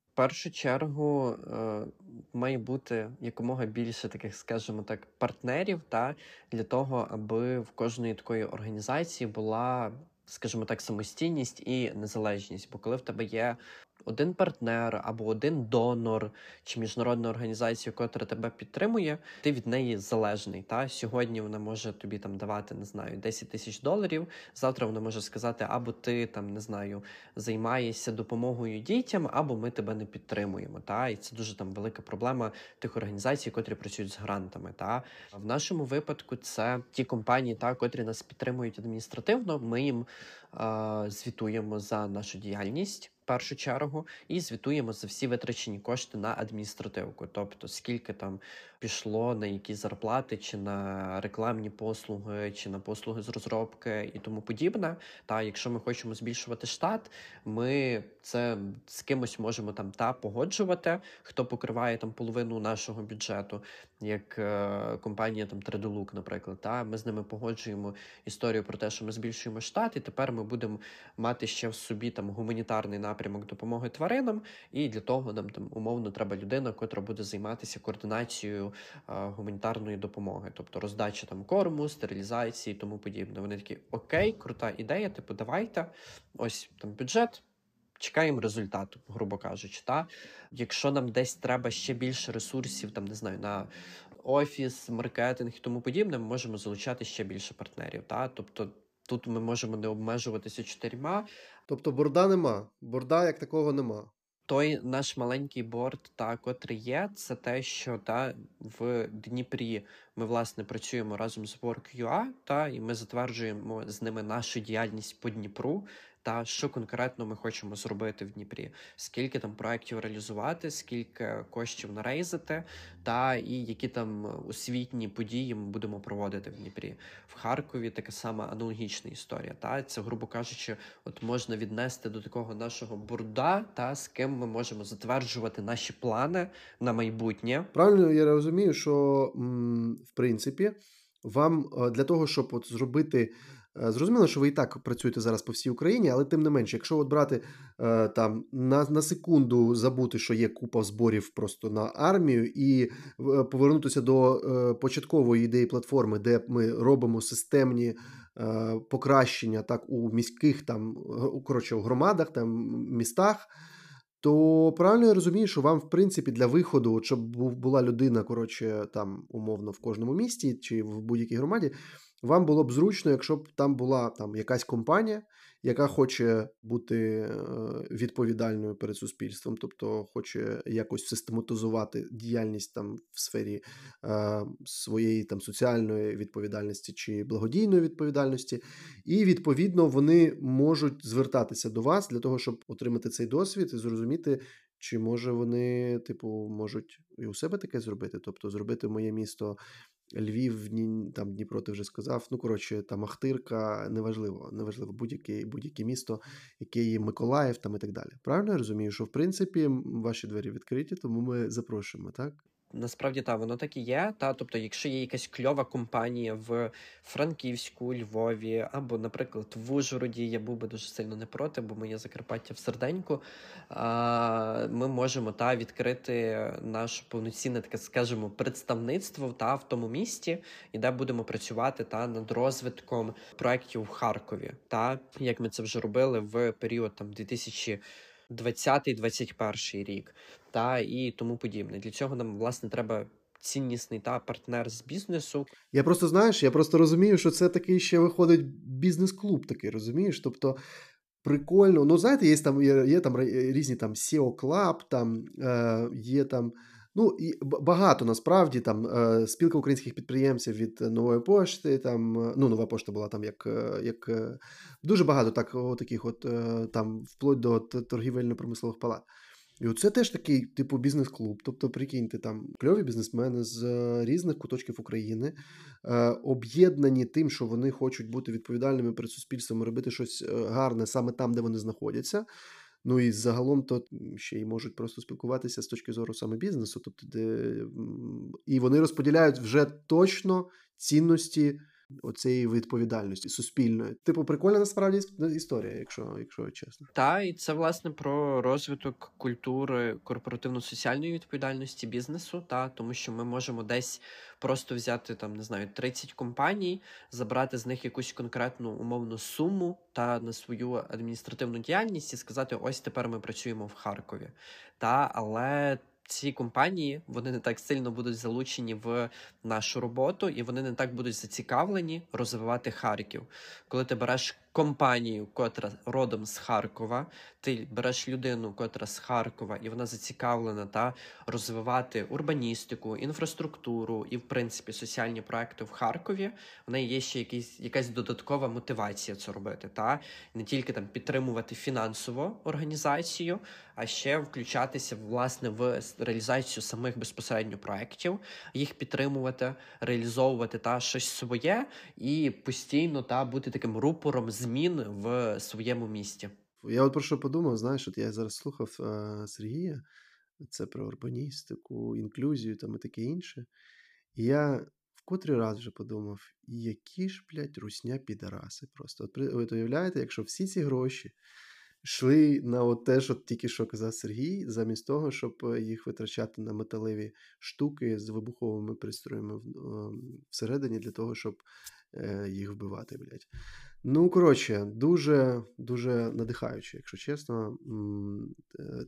В першу чергу е, має бути якомога більше таких, скажімо так, партнерів та для того, аби в кожної такої організації була, скажімо так, самостійність і незалежність. Бо коли в тебе є один партнер або один донор чи міжнародна організація, яка тебе підтримує, ти від неї залежний. Та сьогодні вона може тобі там давати не знаю 10 тисяч доларів. Завтра вона може сказати, або ти там не знаю займаєшся допомогою дітям, або ми тебе не підтримуємо. Та і це дуже там велика проблема тих організацій, котрі працюють з грантами. Та в нашому випадку це ті компанії, та котрі нас підтримують адміністративно. Ми їм е- звітуємо за нашу діяльність першу чергу і звітуємо за всі витрачені кошти на адміністративку, тобто скільки там пішло на які зарплати, чи на рекламні послуги, чи на послуги з розробки і тому подібне. Та якщо ми хочемо збільшувати штат, ми це з кимось можемо там та погоджувати, хто покриває там половину нашого бюджету, як е, компанія там 3D наприклад. Та ми з ними погоджуємо історію про те, що ми збільшуємо штат, і тепер ми будемо мати ще в собі там гуманітарний напрямок допомоги тваринам. І для того нам там умовно треба людина, котра буде займатися координацією гуманітарної допомоги, тобто роздача там корму, стерилізації і тому подібне. Вони такі окей, крута ідея, типу, давайте. Ось там бюджет. Чекаємо результату, грубо кажучи. Та? Якщо нам десь треба ще більше ресурсів, там не знаю, на офіс, маркетинг і тому подібне, ми можемо залучати ще більше партнерів. Та? Тобто тут ми можемо не обмежуватися чотирма. Тобто борда нема, борда як такого нема той наш маленький борт, та котрий є, це те, що та в Дніпрі ми власне працюємо разом з WorkUA, та і ми затверджуємо з ними нашу діяльність по Дніпру та що конкретно ми хочемо зробити в Дніпрі, скільки там проєктів реалізувати, скільки коштів нарейзити, та і які там освітні події ми будемо проводити в Дніпрі. В Харкові така сама аналогічна історія. Та це, грубо кажучи, от можна віднести до такого нашого бурда, та з ким ми можемо затверджувати наші плани на майбутнє. Правильно я розумію, що в принципі вам е, для того, щоб от зробити зрозуміло, що ви і так працюєте зараз по всій Україні, але тим не менше, якщо от брати е, там на на секунду забути, що є купа зборів просто на армію, і е, повернутися до е, початкової ідеї платформи, де ми робимо системні е, покращення так у міських там коротше, у громадах, там містах. То правильно я розумію, що вам, в принципі, для виходу, щоб була людина, коротше, там умовно в кожному місті чи в будь-якій громаді, вам було б зручно, якщо б там була там якась компанія, яка хоче бути е, відповідальною перед суспільством, тобто хоче якось систематизувати діяльність там в сфері е, своєї там соціальної відповідальності чи благодійної відповідальності, і відповідно вони можуть звертатися до вас для того, щоб отримати цей досвід і зрозуміти. Чи може вони, типу, можуть і у себе таке зробити? Тобто зробити моє місто Львів, там Дніпро, ти вже сказав. Ну, коротше, там Ахтирка, неважливо, неважливо, будь-яке будь-яке місто, яке є Миколаїв там і так далі. Правильно я розумію, що в принципі ваші двері відкриті, тому ми запрошуємо, так? Насправді так, воно так і є. Та тобто, якщо є якась кльова компанія в Франківську, Львові або, наприклад, в Ужгороді, я був би дуже сильно не проти, бо моє Закарпаття в серденьку. А, Ми можемо та відкрити наше повноцінне таке, скажімо, представництво та в тому місті, і де будемо працювати та над розвитком проєктів в Харкові. Та як ми це вже робили в період там 2000 20-21 рік, та і тому подібне. Для цього нам власне треба ціннісний та партнер з бізнесу. Я просто знаєш, я просто розумію, що це такий ще виходить бізнес-клуб, такий розумієш. Тобто прикольно. Ну, знаєте, є там є, є там різні там SEO Club, там е, є там. Ну і багато насправді там е, спілка українських підприємців від нової пошти. Там е, ну нова пошта була там як е, як дуже багато так таких, от там вплоть до торгівельно-промислових палат. І оце теж такий типу бізнес-клуб. Тобто, прикиньте, там кльові бізнесмени з різних куточків України, об'єднані тим, що вони хочуть бути відповідальними перед суспільством, робити щось гарне саме там, де вони знаходяться. Ну і загалом то ще й можуть просто спілкуватися з точки зору саме бізнесу, тобто де і вони розподіляють вже точно цінності оцеї відповідальності суспільної. Типу, прикольна насправді історія, якщо якщо чесно. Та і це власне про розвиток культури корпоративно-соціальної відповідальності бізнесу, та тому що ми можемо десь просто взяти там, не знаю, 30 компаній, забрати з них якусь конкретну умовну суму та на свою адміністративну діяльність і сказати: ось тепер ми працюємо в Харкові. Та але ці компанії вони не так сильно будуть залучені в нашу роботу, і вони не так будуть зацікавлені розвивати Харків. Коли ти береш компанію, котра родом з Харкова, ти береш людину, котра з Харкова, і вона зацікавлена та розвивати урбаністику, інфраструктуру і, в принципі, соціальні проекти в Харкові. В неї є ще якісь якась додаткова мотивація це робити. Та не тільки там підтримувати фінансово організацію, а ще включатися власне в реалізацію самих безпосередньо проектів, їх підтримувати, реалізовувати та щось своє і постійно та бути таким рупором змін в своєму місті. Я от про що подумав, знаєш, от я зараз слухав а, Сергія, це про урбаністику, інклюзію там і таке інше. І я в котрий раз вже подумав, які ж, блядь, русня підараси просто. От ви уявляєте, якщо всі ці гроші йшли на от те, що тільки що казав Сергій, замість того, щоб е, їх витрачати на металеві штуки з вибуховими пристроями ем, всередині для того, щоб е, їх вбивати, блядь. Ну, коротше, дуже дуже надихаюче, якщо чесно,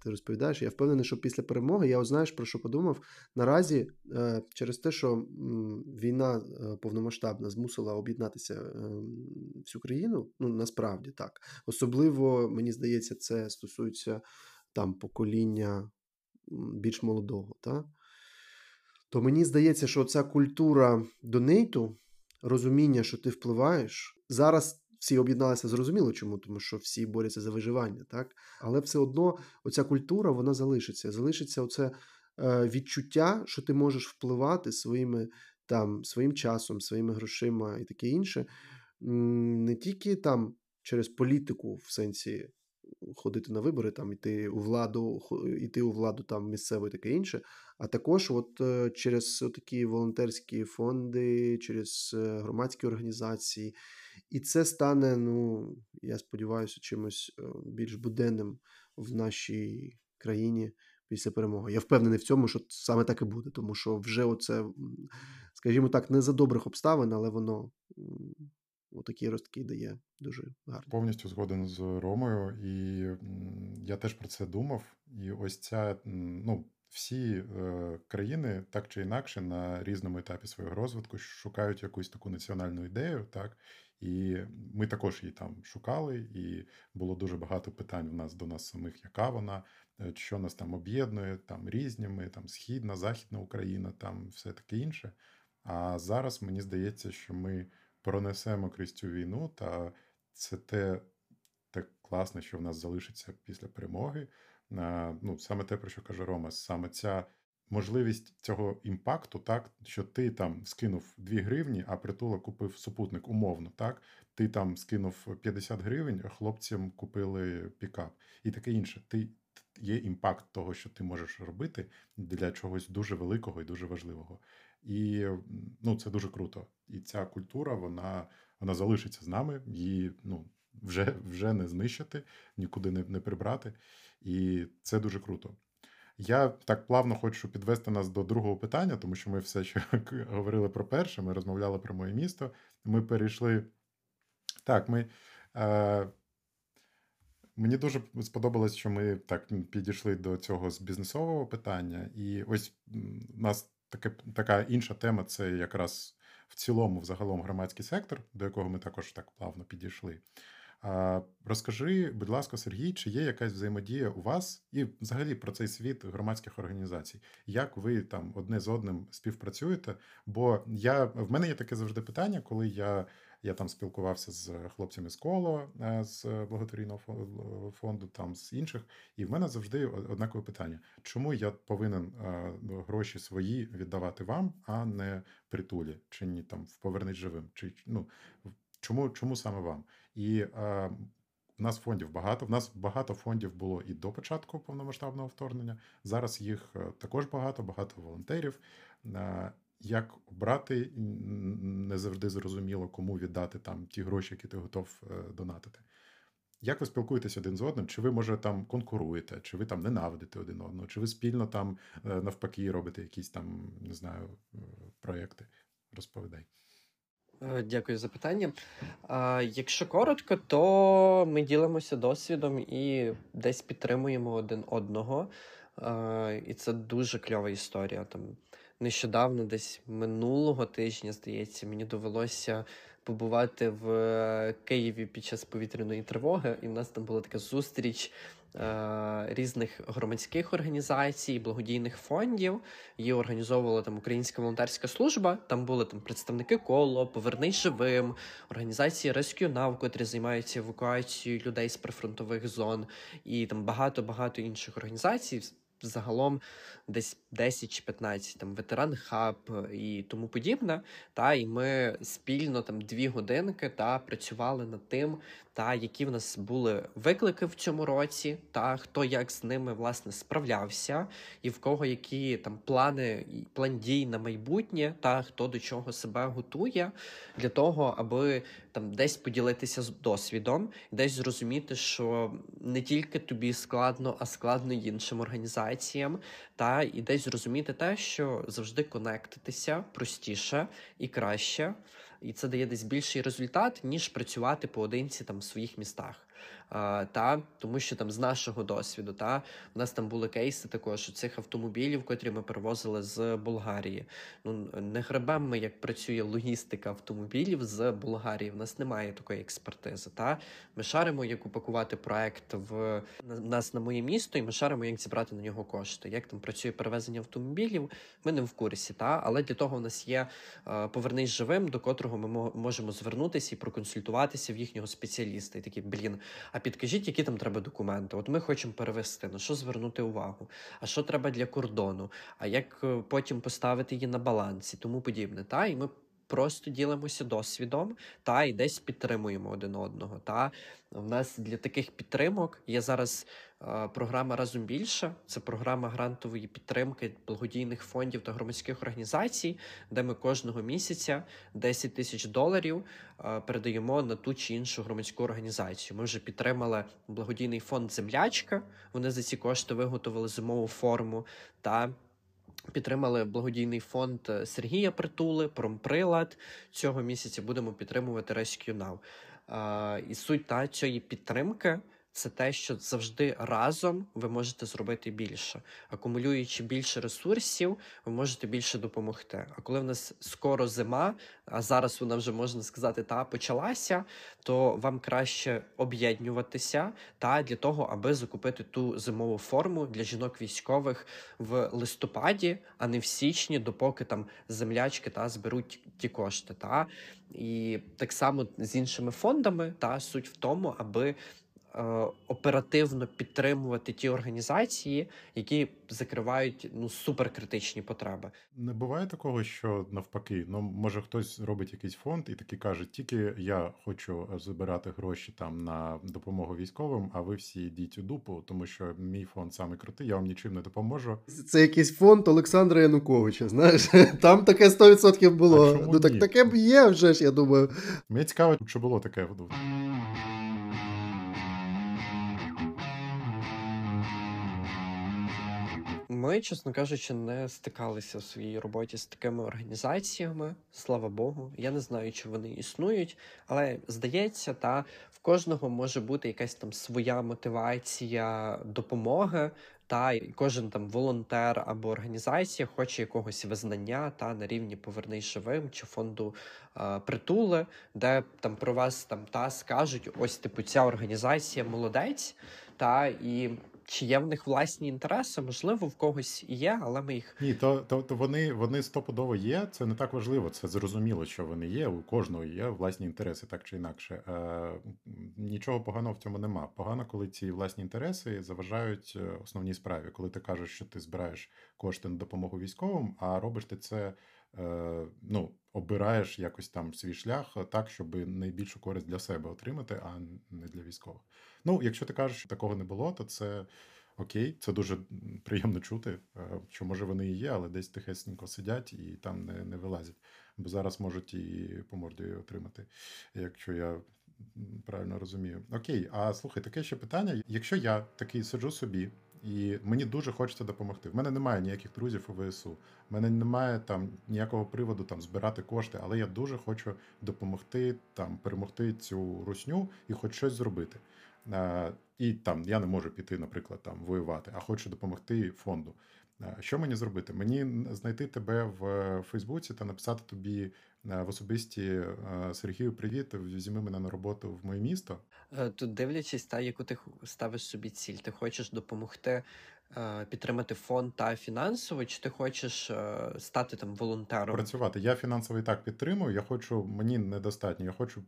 ти розповідаєш. Я впевнений, що після перемоги я знаєш про що подумав. Наразі е, через те, що війна е, повномасштабна змусила об'єднатися ем, всю країну, ну насправді так. Особливо, мені здається, це стосується там покоління більш молодого. Та? То мені здається, що ця культура донейту, розуміння, що ти впливаєш. Зараз всі об'єдналися зрозуміло, чому, тому що всі борються за виживання, так? Але все одно оця культура вона залишиться. Залишиться оце е, відчуття, що ти можеш впливати своїми там, своїм часом, своїми грошима і таке інше. Не тільки там через політику в сенсі. Ходити на вибори, там іти у владу, іти у владу там місцеву і таке інше, а також от е, через такі волонтерські фонди, через е, громадські організації І це стане, ну я сподіваюся, чимось е, більш буденним в нашій країні після перемоги. Я впевнений в цьому, що саме так і буде, тому що вже оце, скажімо так, не за добрих обставин, але воно отакі ростки дає дуже гарно. Повністю згоден з Ромою, і я теж про це думав. І ось ця ну. Всі е, країни так чи інакше на різному етапі свого розвитку шукають якусь таку національну ідею, так і ми також її там шукали, і було дуже багато питань у нас до нас самих, яка вона, е, що нас там об'єднує, там різні ми, там східна, західна Україна, там все таке інше. А зараз мені здається, що ми пронесемо крізь цю війну, та це те так класне, що в нас залишиться після перемоги. Ну, саме те, про що каже Рома, саме ця можливість цього імпакту, так що ти там скинув 2 гривні, а притулок купив супутник умовно, так ти там скинув 50 гривень, а хлопцям купили пікап і таке інше. Ти є імпакт того, що ти можеш робити для чогось дуже великого і дуже важливого. І ну, це дуже круто. І ця культура, вона вона залишиться з нами, її ну, вже вже не знищити, нікуди не, не прибрати. І це дуже круто. Я так плавно хочу підвести нас до другого питання, тому що ми все ще говорили про перше, ми розмовляли про моє місто. Ми перейшли. Так, ми. Е, Мені дуже сподобалось, що ми так підійшли до цього з бізнесового питання. І ось нас таке, така інша тема це якраз в цілому, взагалом, громадський сектор, до якого ми також так плавно підійшли. Розкажи, будь ласка, Сергій, чи є якась взаємодія у вас і взагалі про цей світ громадських організацій? Як ви там одне з одним співпрацюєте? Бо я в мене є таке завжди питання, коли я я там спілкувався з хлопцями з коло е, з благотворійного фонду, там з інших, і в мене завжди однакове питання: чому я повинен е, гроші свої віддавати вам, а не притулі, чи ні там в повернись живим? Чи ну чому чому саме вам? І е, у нас фондів багато. В нас багато фондів було і до початку повномасштабного вторгнення. Зараз їх е, також багато, багато волонтерів. Е, як обрати, не завжди зрозуміло, кому віддати там ті гроші, які ти готов е, донатити. Як ви спілкуєтесь один з одним? Чи ви, може, там конкуруєте, чи ви там ненавидите один одного, чи ви спільно там навпаки робите якісь там, не знаю, проєкти? Розповідай. Е, дякую за питання. Якщо коротко, то ми ділимося досвідом і десь підтримуємо один одного. І це дуже кльова історія. Там Нещодавно, десь минулого тижня, здається, мені довелося побувати в Києві під час повітряної тривоги, і в нас там була така зустріч Е, різних громадських організацій, благодійних фондів. Її організовувала там Українська волонтерська служба. Там були там представники коло, повернись живим, організації Rescue котрі займаються евакуацією людей з прифронтових зон, і там багато багато інших організацій загалом десь 10 чи 15, там ветеран хаб і тому подібне. Та і ми спільно там дві годинки та працювали над тим, та які в нас були виклики в цьому році, та хто як з ними власне справлявся, і в кого які там плани план дій на майбутнє, та хто до чого себе готує для того, аби там десь поділитися з досвідом, десь зрозуміти, що не тільки тобі складно, а складно іншим організаціям, та і десь зрозуміти те, що завжди конектитися простіше і краще і це дає десь більший результат, ніж працювати поодинці там в своїх містах. Та тому, що там з нашого досвіду, та у нас там були кейси також у цих автомобілів, котрі ми перевозили з Болгарії. Ну не гребемо ми, як працює логістика автомобілів з Болгарії. У нас немає такої експертизи. Та ми шаримо, як упакувати проект в нас на моє місто, і ми шаримо, як зібрати на нього кошти. Як там працює перевезення автомобілів? Ми не в курсі, та але для того у нас є повернись живим, до котрого ми можемо звернутися і проконсультуватися в їхнього спеціаліста. І такі блін. А підкажіть, які там треба документи? От ми хочемо перевести, на що звернути увагу, а що треба для кордону, а як е, потім поставити її на балансі, тому подібне. Та і ми просто ділимося досвідом та і десь підтримуємо один одного. Та в нас для таких підтримок є зараз програма разом більше. Це програма грантової підтримки благодійних фондів та громадських організацій, де ми кожного місяця 10 тисяч доларів передаємо на ту чи іншу громадську організацію. Ми вже підтримали благодійний фонд Землячка. Вони за ці кошти виготовили зимову форму та. Підтримали благодійний фонд е, Сергія Притули, Промприлад. Цього місяця будемо підтримувати Rescue Now. І суть та цієї підтримки це те, що завжди разом ви можете зробити більше. Акумулюючи більше ресурсів, ви можете більше допомогти. А коли в нас скоро зима, а зараз вона вже можна сказати, та почалася, то вам краще об'єднуватися та для того, аби закупити ту зимову форму для жінок військових в листопаді, а не в січні, допоки там землячки та зберуть ті кошти. Та і так само з іншими фондами, та суть в тому, аби оперативно підтримувати ті організації, які закривають ну суперкритичні потреби. Не буває такого, що навпаки, ну може хтось робить якийсь фонд і такий каже: тільки я хочу забирати гроші там на допомогу військовим, а ви всі йдіть у дупу, тому що мій фонд саме крутий, я вам нічим не допоможу. Це якийсь фонд Олександра Януковича. Знаєш, там таке 100% було. Ну так таке б є вже ж. Я думаю. Мені цікаво, чи було таке. Ми, чесно кажучи, не стикалися в своїй роботі з такими організаціями. Слава Богу. Я не знаю, чи вони існують, але здається, та в кожного може бути якась там своя мотивація допомоги. Та і кожен там волонтер або організація хоче якогось визнання та на рівні Повернись живим чи фонду а, притули, де там про вас там та скажуть: ось типу ця організація молодець, та і чи є в них власні інтереси? Можливо, в когось є, але ми їх ні, то то, то вони вони стопудово є. Це не так важливо. Це зрозуміло, що вони є. У кожного є власні інтереси, так чи інакше. Е, Нічого поганого в цьому нема. Погано, коли ці власні інтереси заважають е, основній справі, коли ти кажеш, що ти збираєш кошти на допомогу військовим, а робиш ти це. Е, ну, обираєш якось там свій шлях так, щоб найбільшу користь для себе отримати, а не для військових. Ну, якщо ти кажеш, що такого не було, то це окей, це дуже приємно чути. Е, що може вони і є, але десь тихесненько сидять і там не не вилазять. Бо зараз можуть і по морді отримати, якщо я правильно розумію. Окей, а слухай, таке ще питання: якщо я такий сиджу собі. І мені дуже хочеться допомогти. В мене немає ніяких друзів у ВСУ. В мене немає там ніякого приводу там збирати кошти, але я дуже хочу допомогти там перемогти цю русню і хоч щось зробити. І там я не можу піти, наприклад, там воювати, а хочу допомогти фонду. Що мені зробити? Мені знайти тебе в Фейсбуці та написати тобі в особисті Сергію, привіт, візьми мене на роботу в моє місто. Е, тут дивлячись, та яку ти ставиш собі ціль, ти хочеш допомогти Е, підтримати фонд та фінансово, чи ти хочеш е, стати там волонтером? Працювати. Я фінансово і так підтримую. Я хочу, мені недостатньо, я хочу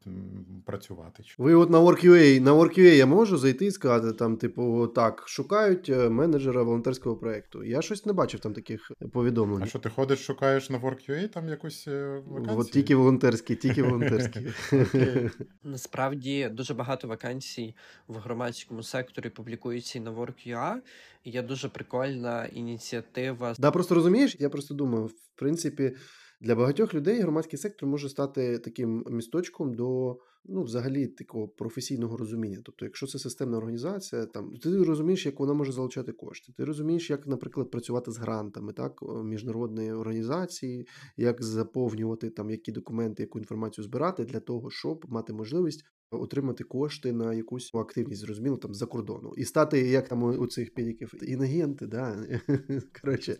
працювати. Ви от на WorkUA, на WorkUA я можу зайти і сказати, там, типу, так, шукають е, менеджера волонтерського проєкту. Я щось не бачив там таких повідомлень. А що ти ходиш, шукаєш на WorkUA там якусь вакансії? От тільки волонтерські, тільки волонтерські. Насправді дуже багато вакансій в громадському секторі публікуються і на WorkUA. Є дуже прикольна ініціатива. Да, просто розумієш, я просто думаю, в принципі, для багатьох людей громадський сектор може стати таким місточком до ну, взагалі такого професійного розуміння. Тобто, якщо це системна організація, там ти розумієш, як вона може залучати кошти. Ти розумієш, як, наприклад, працювати з грантами, так міжнародної організації, як заповнювати там які документи, яку інформацію збирати для того, щоб мати можливість отримати кошти на якусь активність, зрозуміло, там за кордону, і стати як там у цих педиків інагенти, да коротше.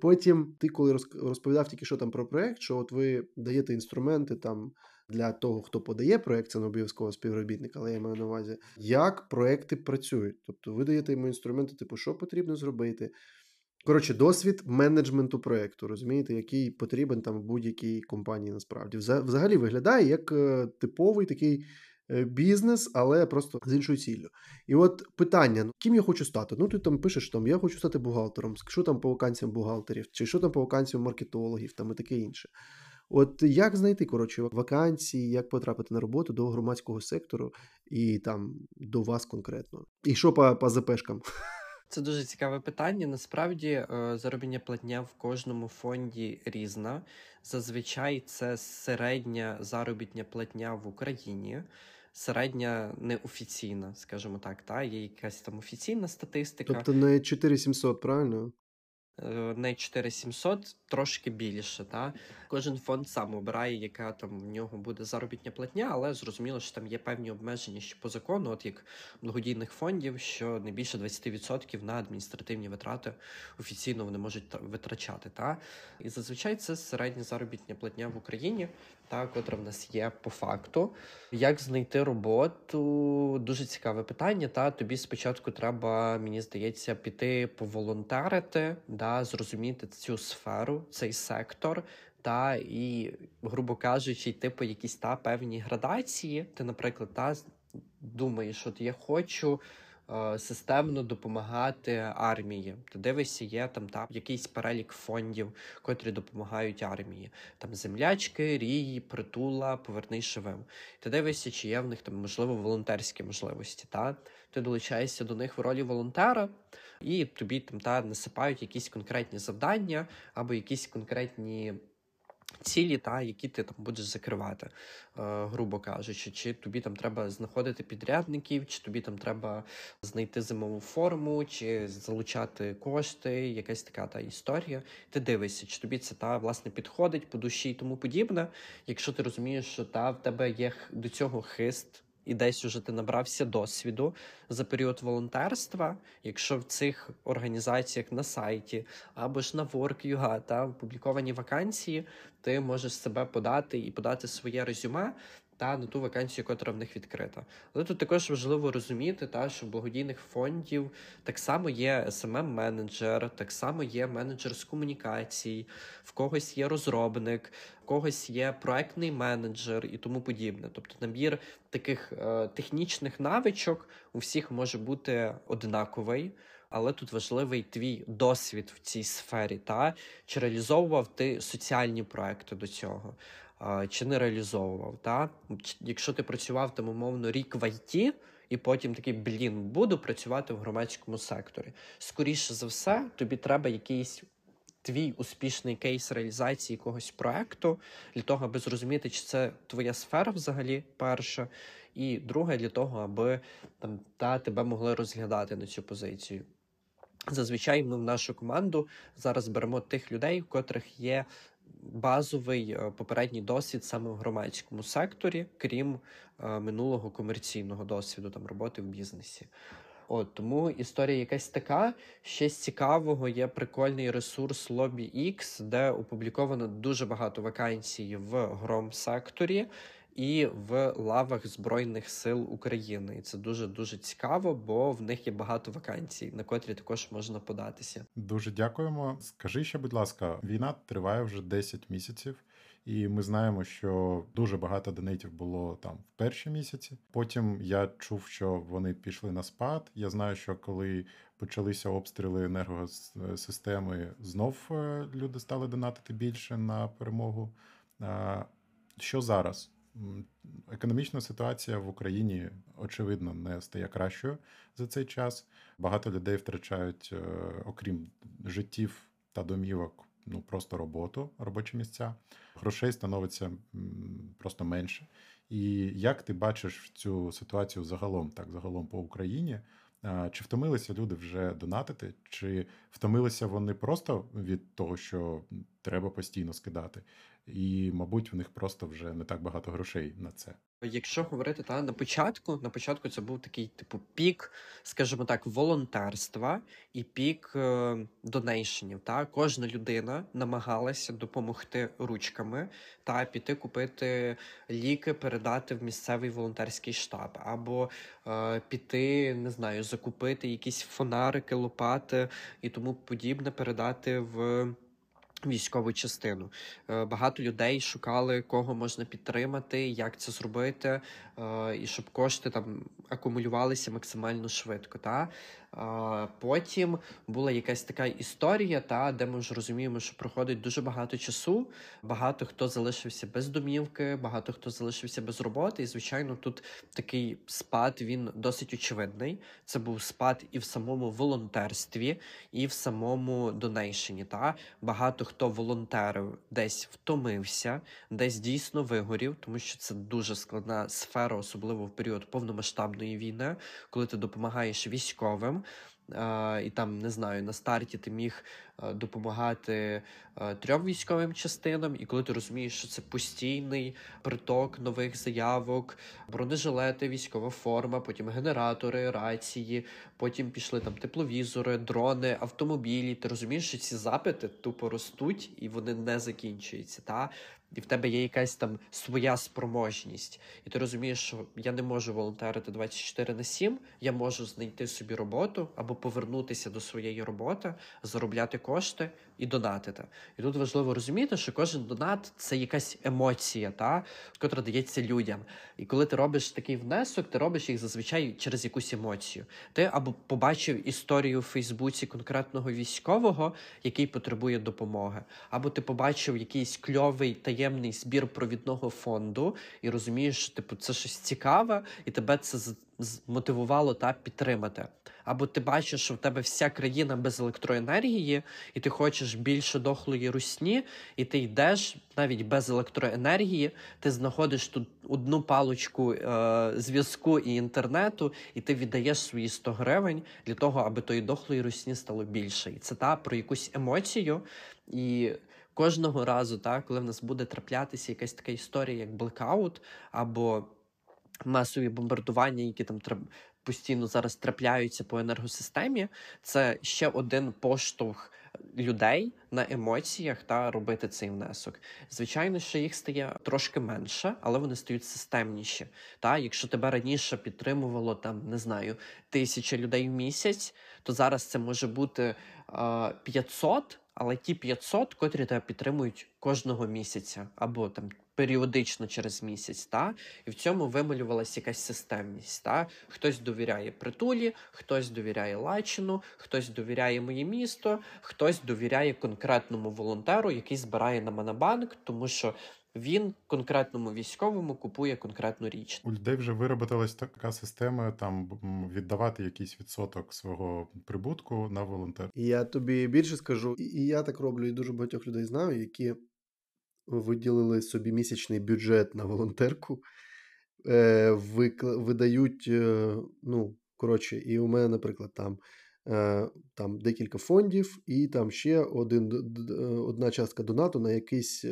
Потім ти, коли розповідав тільки що там про проект, що от ви даєте інструменти там. Для того, хто подає проект, це не обов'язково співробітник, але я маю на увазі, як проекти працюють. Тобто ви даєте йому інструменти, типу, що потрібно зробити. Коротше, досвід менеджменту проекту, розумієте, який потрібен там будь-якій компанії насправді. Взагалі виглядає як е, типовий такий Е, бізнес, але просто з іншою ціллю. І от питання: ну, ким я хочу стати? Ну, ти там пишеш, там я хочу стати бухгалтером, що там по вакансіям бухгалтерів, чи що там по вакансіям маркетологів там і таке інше. От як знайти коротше вакансії, як потрапити на роботу до громадського сектору і там до вас конкретно? І що по, по ЗПшкам? Це дуже цікаве питання. Насправді е, заробітня платня в кожному фонді різна. Зазвичай це середня заробітня платня в Україні. Середня неофіційна, скажімо так, та є якась там офіційна статистика. Тобто не 4700, правильно? Не 4700, трошки більше. Та? Кожен фонд сам обирає, яка там в нього буде заробітня платня, але зрозуміло, що там є певні обмеження ще по закону, от як благодійних фондів, що не більше 20% на адміністративні витрати офіційно вони можуть витрачати. Та? І зазвичай це середня заробітня платня в Україні, та, котра в нас є по факту. Як знайти роботу? Дуже цікаве питання. Та Тобі спочатку треба, мені здається, піти поволонтерити, да, зрозуміти цю сферу, цей сектор, та і, грубо кажучи, йти по якісь та певні градації. Ти, наприклад, та думаєш, от я хочу. Е, системно допомагати армії. Ти дивишся, є там та якийсь перелік фондів, котрі допомагають армії. Там землячки, рії, притула, повернись живим. Ти дивишся, чи є в них там можливо волонтерські можливості. Та ти долучаєшся до них в ролі волонтера, і тобі там та насипають якісь конкретні завдання або якісь конкретні цілі, та які ти там будеш закривати, е, грубо кажучи, чи тобі там треба знаходити підрядників, чи тобі там треба знайти зимову форму, чи залучати кошти, якась така та історія. Ти дивишся, чи тобі це та власне підходить по душі і тому подібне. Якщо ти розумієш, що та в тебе є до цього хист і десь уже ти набрався досвіду за період волонтерства, якщо в цих організаціях на сайті або ж на Work.ua та опубліковані вакансії, ти можеш себе подати і подати своє резюме та на ту вакансію, яка в них відкрита. Але тут також важливо розуміти, та що благодійних фондів так само є smm менеджер так само є менеджер з комунікацій, в когось є розробник, в когось є проектний менеджер і тому подібне. Тобто набір таких е, технічних навичок у всіх може бути однаковий. Але тут важливий твій досвід в цій сфері, та чи реалізовував ти соціальні проекти до цього, чи не реалізовував. Та? Якщо ти працював там, умовно, рік в ІТ, і потім такий блін, буду працювати в громадському секторі. Скоріше за все, тобі треба якийсь. Твій успішний кейс реалізації якогось проекту для того, аби зрозуміти, чи це твоя сфера взагалі перша, і друге для того, аби там та тебе могли розглядати на цю позицію. Зазвичай ми в нашу команду зараз беремо тих людей, у котрих є базовий е, попередній досвід саме в громадському секторі, крім е, минулого комерційного досвіду там роботи в бізнесі. От Тому історія якась така. Ще з цікавого є прикольний ресурс LobbyX, де опубліковано дуже багато вакансій в громсекторі і в лавах Збройних сил України. І це дуже дуже цікаво, бо в них є багато вакансій, на котрі також можна податися. Дуже дякуємо. Скажи ще, будь ласка, війна триває вже 10 місяців. І ми знаємо, що дуже багато донейтів було там в перші місяці. Потім я чув, що вони пішли на спад. Я знаю, що коли почалися обстріли енергосистеми, знов е, люди стали донатити більше на перемогу. Що зараз? Економічна ситуація в Україні очевидно не стає кращою за цей час. Багато людей втрачають, е, окрім життів та домівок, ну просто роботу, робочі місця. Грошей становиться просто менше. І як ти бачиш цю ситуацію загалом, так загалом по Україні? Чи втомилися люди вже донатити, чи втомилися вони просто від того, що треба постійно скидати? І, мабуть, в них просто вже не так багато грошей на це. Якщо говорити та на початку, на початку це був такий типу пік, скажімо так, волонтерства і пік е, донейшенів. Та кожна людина намагалася допомогти ручками та піти купити ліки, передати в місцевий волонтерський штаб, або е, піти, не знаю, закупити якісь фонарики, лопати і тому подібне, передати в Військову частину е, багато людей шукали, кого можна підтримати, як це зробити, е, і щоб кошти там акумулювалися максимально швидко. Та Потім була якась така історія, та де ми вже розуміємо, що проходить дуже багато часу. Багато хто залишився без домівки, багато хто залишився без роботи. І звичайно, тут такий спад він досить очевидний. Це був спад і в самому волонтерстві, і в самому донейшені. Та багато хто волонтерив десь втомився, десь дійсно вигорів, тому що це дуже складна сфера, особливо в період повномасштабної війни, коли ти допомагаєш військовим. І там не знаю, на старті ти міг допомагати трьом військовим частинам, і коли ти розумієш, що це постійний приток нових заявок, бронежилети, військова форма, потім генератори, рації, потім пішли там тепловізори, дрони, автомобілі. Ти розумієш, що ці запити тупо ростуть і вони не закінчуються. Та і в тебе є якась там своя спроможність, і ти розумієш, що я не можу волонтерити 24 на 7, я можу знайти собі роботу або повернутися до своєї роботи, заробляти кошти і донатити. І тут важливо розуміти, що кожен донат це якась емоція, та котра дається людям. І коли ти робиш такий внесок, ти робиш їх зазвичай через якусь емоцію. Ти або побачив історію в Фейсбуці конкретного військового, який потребує допомоги, або ти побачив якийсь кльовий таємний збір провідного фонду і розумієш, що типу це щось цікаве, і тебе це змотивувало та підтримати. Або ти бачиш, що в тебе вся країна без електроенергії, і ти хочеш більше дохлої русні, і ти йдеш навіть без електроенергії, ти знаходиш тут одну палочку е, зв'язку і інтернету, і ти віддаєш свої 100 гривень для того, аби тої дохлої русні стало більше. І це та про якусь емоцію. І кожного разу, так, коли в нас буде траплятися якась така історія, як блекаут або масові бомбардування, які там постійно зараз трапляються по енергосистемі, це ще один поштовх людей на емоціях та робити цей внесок. Звичайно, що їх стає трошки менше, але вони стають системніші. Та якщо тебе раніше підтримувало там, не знаю, тисяча людей в місяць, то зараз це може бути е, 500, але ті 500, котрі тебе підтримують кожного місяця, або там періодично через місяць, та і в цьому вималювалася якась системність. Та Хтось довіряє притулі, хтось довіряє Лачину, хтось довіряє моє місто, хтось довіряє конкретному волонтеру, який збирає на мене банк, тому що. Він конкретному військовому купує конкретну річ. У людей вже виробилась така система там віддавати якийсь відсоток свого прибутку на волонтер. Я тобі більше скажу, і я так роблю, і дуже багатьох людей знаю, які виділили собі місячний бюджет на волонтерку, е, видають, е, ну, коротше, і у мене, наприклад, там е, там декілька фондів, і там ще один, одна частка донату на якийсь.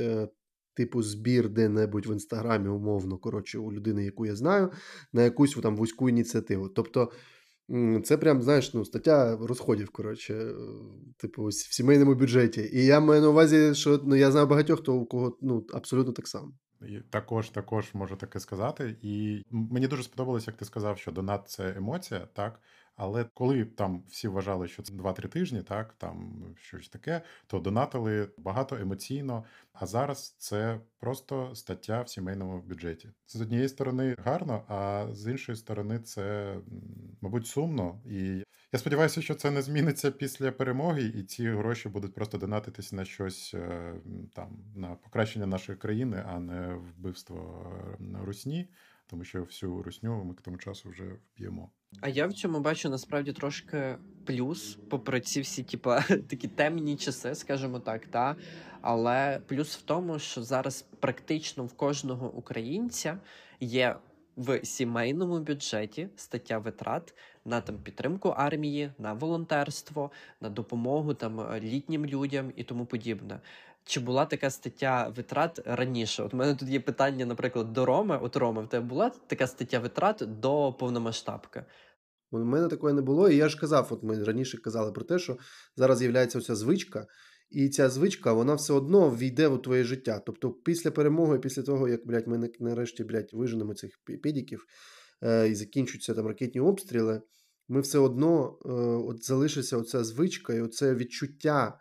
Типу збір де-небудь в інстаграмі, умовно, коротше, у людини, яку я знаю, на якусь там вузьку ініціативу. Тобто це прям, знаєш, ну, стаття розходів, коротше, типу, в сімейному бюджеті. І я маю на увазі, що ну, я знаю багатьох, хто у кого ну, абсолютно так само. Також також можу таке сказати. І мені дуже сподобалось, як ти сказав, що донат це емоція, так. Але коли там всі вважали, що це 2-3 тижні, так там щось таке, то донатили багато емоційно. А зараз це просто стаття в сімейному бюджеті. Це з однієї сторони гарно, а з іншої сторони, це мабуть сумно. І я сподіваюся, що це не зміниться після перемоги, і ці гроші будуть просто донатитись на щось е, там на покращення нашої країни, а не вбивство е, русні тому що всю русню ми к тому часу вже вб'ємо. А я в цьому бачу насправді трошки плюс, попри ці всі, типа, такі темні часи, скажімо так, та але плюс в тому, що зараз практично в кожного українця є. В сімейному бюджеті стаття витрат на там підтримку армії, на волонтерство, на допомогу там літнім людям і тому подібне. Чи була така стаття витрат раніше? От у мене тут є питання, наприклад, до Роми. От Роми, в тебе була така стаття витрат до повномасштабки? У мене такої не було, і я ж казав, от ми раніше казали про те, що зараз з'являється оця звичка, і ця звичка, вона все одно війде у твоє життя. Тобто, після перемоги, після того, як блядь, ми нарешті блядь, виженемо цих педіків е, і закінчуються там ракетні обстріли, ми все одно е, от залишиться оця звичка і оце відчуття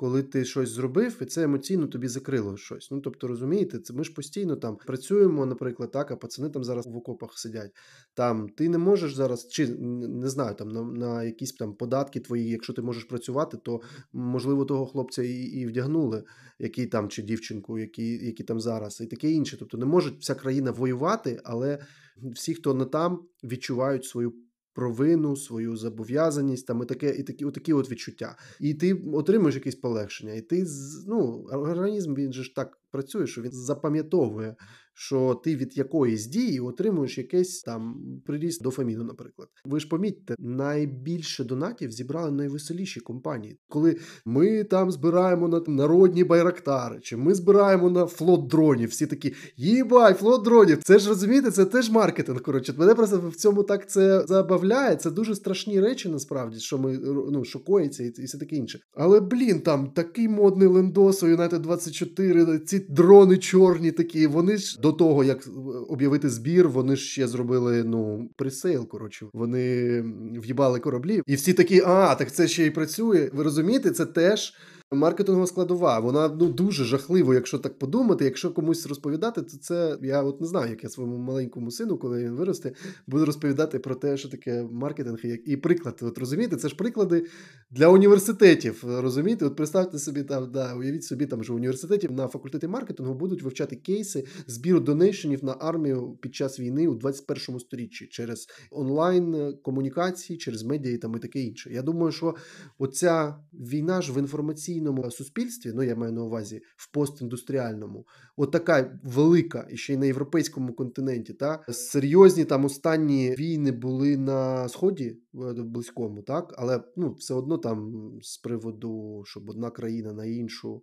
коли ти щось зробив, і це емоційно тобі закрило щось. Ну тобто, розумієте, це ми ж постійно там працюємо, наприклад, так, а пацани там зараз в окопах сидять. Там ти не можеш зараз, чи не знаю, там на на якісь там податки твої, якщо ти можеш працювати, то можливо того хлопця і і вдягнули, який там чи дівчинку, які, які там зараз, і таке інше. Тобто не може вся країна воювати, але всі, хто не там, відчувають свою провину, свою зобов'язаність, там і таке, і такі, отакі от відчуття. І ти отримуєш якесь полегшення, і ти ну, організм він же ж так працює, що він запам'ятовує, що ти від якоїсь дії отримуєш якийсь там приріст дофаміну, наприклад. Ви ж помітьте, найбільше донатів зібрали найвеселіші компанії, коли ми там збираємо на народні байрактари, чи ми збираємо на флот дронів. Всі такі їбать, флот дронів. Це ж розумієте, це теж маркетинг. Коротше, мене просто в цьому так це забавляє. Це дуже страшні речі, насправді, що ми ну шокується і все таке інше. Але блін, там такий модний лендос у United 24, ці дрони чорні такі. Вони ж до того, як об'явити збір, вони ж ще зробили ну presale. Коротше, вони в'їбали кораблі, і всі такі, а так це ще й працює. Ви розумієте, це теж маркетингова складова. Вона ну дуже жахливо, якщо так подумати. Якщо комусь розповідати, то це я от не знаю, як я своєму маленькому сину, коли він виросте, буду розповідати про те, що таке маркетинг і приклад. От розумієте, це ж приклади для університетів. Розумієте, от представте собі там, да, уявіть собі, там що в університеті на факультеті маркетингу будуть вивчати кейси збіру донейшенів на армію під час війни у 21 сторіччі через онлайн комунікації, через медіа і там і таке інше. Я думаю, що оця війна ж в інформаційній інформаційному суспільстві, ну я маю на увазі в постіндустріальному, от така велика, і ще й на європейському континенті, та серйозні там останні війни були на сході близькому, так, але ну все одно там з приводу, щоб одна країна на іншу.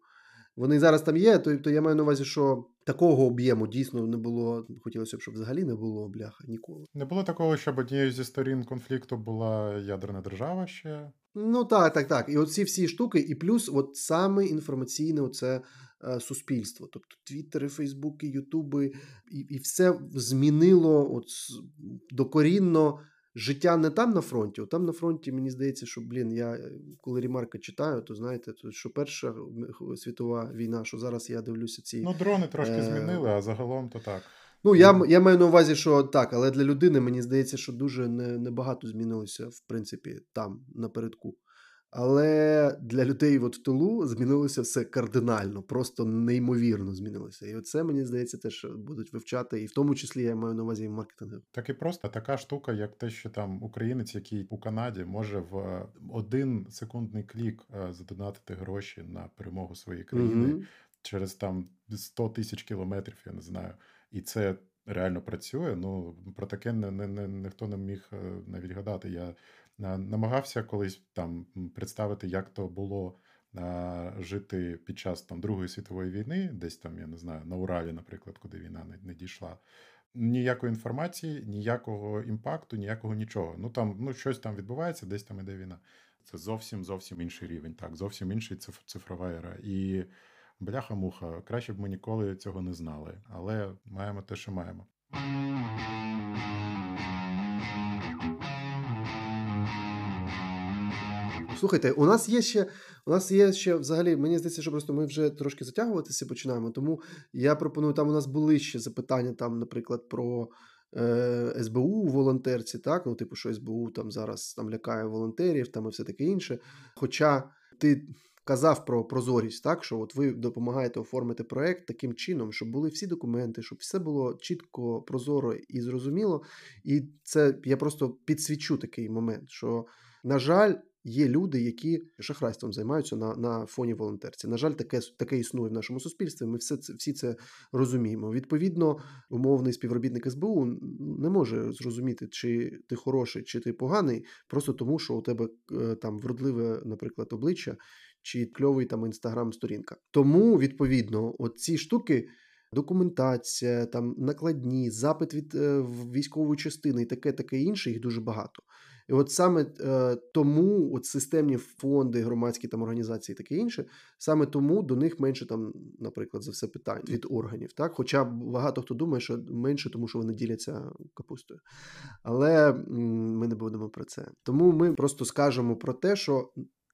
Вони зараз там є, то, то я маю на увазі, що такого об'єму дійсно не було. Хотілося б, щоб взагалі не було бляха ніколи. Не було такого, щоб однією зі сторін конфлікту була ядерна держава ще. Ну так, так, так. І оці всі штуки, і плюс, от саме інформаційне оце е, суспільство. Тобто Твіттери, Фейсбуки, Ютуби, і і все змінило от докорінно життя не там на фронті. От там на фронті мені здається, що блін, я е, коли Рімарка читаю, то знаєте, то що Перша світова війна, що зараз я дивлюся ці. Ну, дрони трошки е... змінили, а загалом то так. Ну, я я маю на увазі, що так, але для людини мені здається, що дуже небагато не змінилося, в принципі, там напередку. Але для людей от в тилу змінилося все кардинально, просто неймовірно змінилося. І оце мені здається, теж будуть вивчати, і в тому числі я маю на увазі і маркетинг. Так і просто така штука, як те, що там українець, який у Канаді може в один секундний клік е, задонатити гроші на перемогу своєї країни угу. через там 100 тисяч кілометрів, я не знаю і це реально працює. Ну про таке не, не, не ніхто не міг е, навіть гадати. Я намагався колись там представити, як то було. Жити під час там Другої світової війни, десь там, я не знаю, на Уралі, наприклад, куди війна не, не дійшла. Ніякої інформації, ніякого імпакту, ніякого нічого. Ну там ну щось там відбувається, десь там іде війна. Це зовсім зовсім інший рівень. Так, зовсім інший цифрова ера. І Бляха-муха, краще б ми ніколи цього не знали, але маємо те, що маємо. Слухайте, у нас є ще у нас є ще взагалі, мені здається, що просто ми вже трошки затягуватися починаємо. Тому я пропоную, там у нас були ще запитання, там, наприклад, про е, СБУ у волонтерці, так, ну, типу, що СБУ там зараз там лякає волонтерів там і все таке інше. Хоча ти казав про прозорість, так що от ви допомагаєте оформити проект таким чином, щоб були всі документи, щоб все було чітко, прозоро і зрозуміло. І це я просто підсвічу такий момент, що, на жаль, є люди, які шахрайством займаються на на фоні волонтерці. На жаль, таке таке існує в нашому суспільстві. Ми все це всі це розуміємо. Відповідно, умовний співробітник СБУ не може зрозуміти, чи ти хороший, чи ти поганий, просто тому, що у тебе е, там вродливе, наприклад, обличчя чи кльовий там інстаграм-сторінка. Тому, відповідно, ці штуки. Документація, там накладні, запит від е, військової частини і таке, таке інше, їх дуже багато. І от саме е, тому от системні фонди, громадські там організації, таке інше, саме тому до них менше там, наприклад, за все питань від органів. Так, Хоча багато хто думає, що менше, тому що вони діляться капустою. Але м, ми не будемо про це. Тому ми просто скажемо про те, що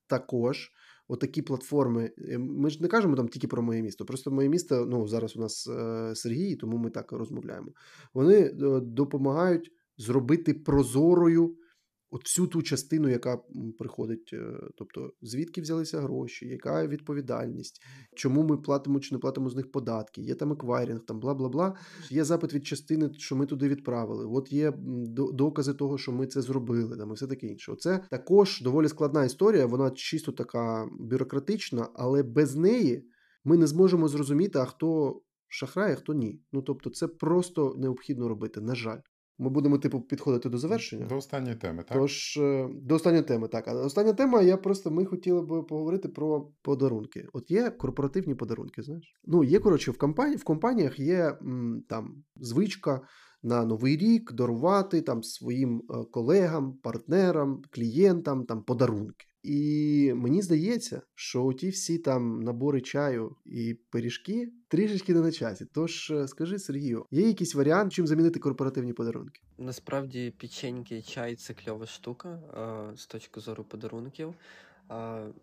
також отакі платформи. Е, ми ж не кажемо там тільки про моє місто. Просто моє місто, ну зараз у нас е, Сергій, тому ми так розмовляємо. Вони е, допомагають зробити прозорою от всю ту частину, яка приходить, е, тобто звідки взялися гроші, яка відповідальність, чому ми платимо чи не платимо з них податки, є там еквайрінг, там бла бла бла. Є запит від частини, що ми туди відправили. От є докази того, що ми це зробили, там і все таке інше. Це також доволі складна історія. Вона чисто така бюрократична, але без неї ми не зможемо зрозуміти, а хто шахрає, а хто ні. Ну тобто, це просто необхідно робити. На жаль. Ми будемо, типу, підходити до завершення. До останньої теми, так? Тож, е, до останньої теми, так. А остання тема, я просто ми хотіли б поговорити про подарунки. От є корпоративні подарунки, знаєш? Ну, є, коротше, в компанії, в компаніях є там звичка на новий рік дарувати там своїм е, колегам, партнерам, клієнтам там подарунки. І мені здається, що ті всі там набори чаю і пиріжки трішечки не на часі. Тож е, скажи Сергію, є якийсь варіант, чим замінити корпоративні подарунки? Насправді печеньки чай це кльова штука з точки зору подарунків.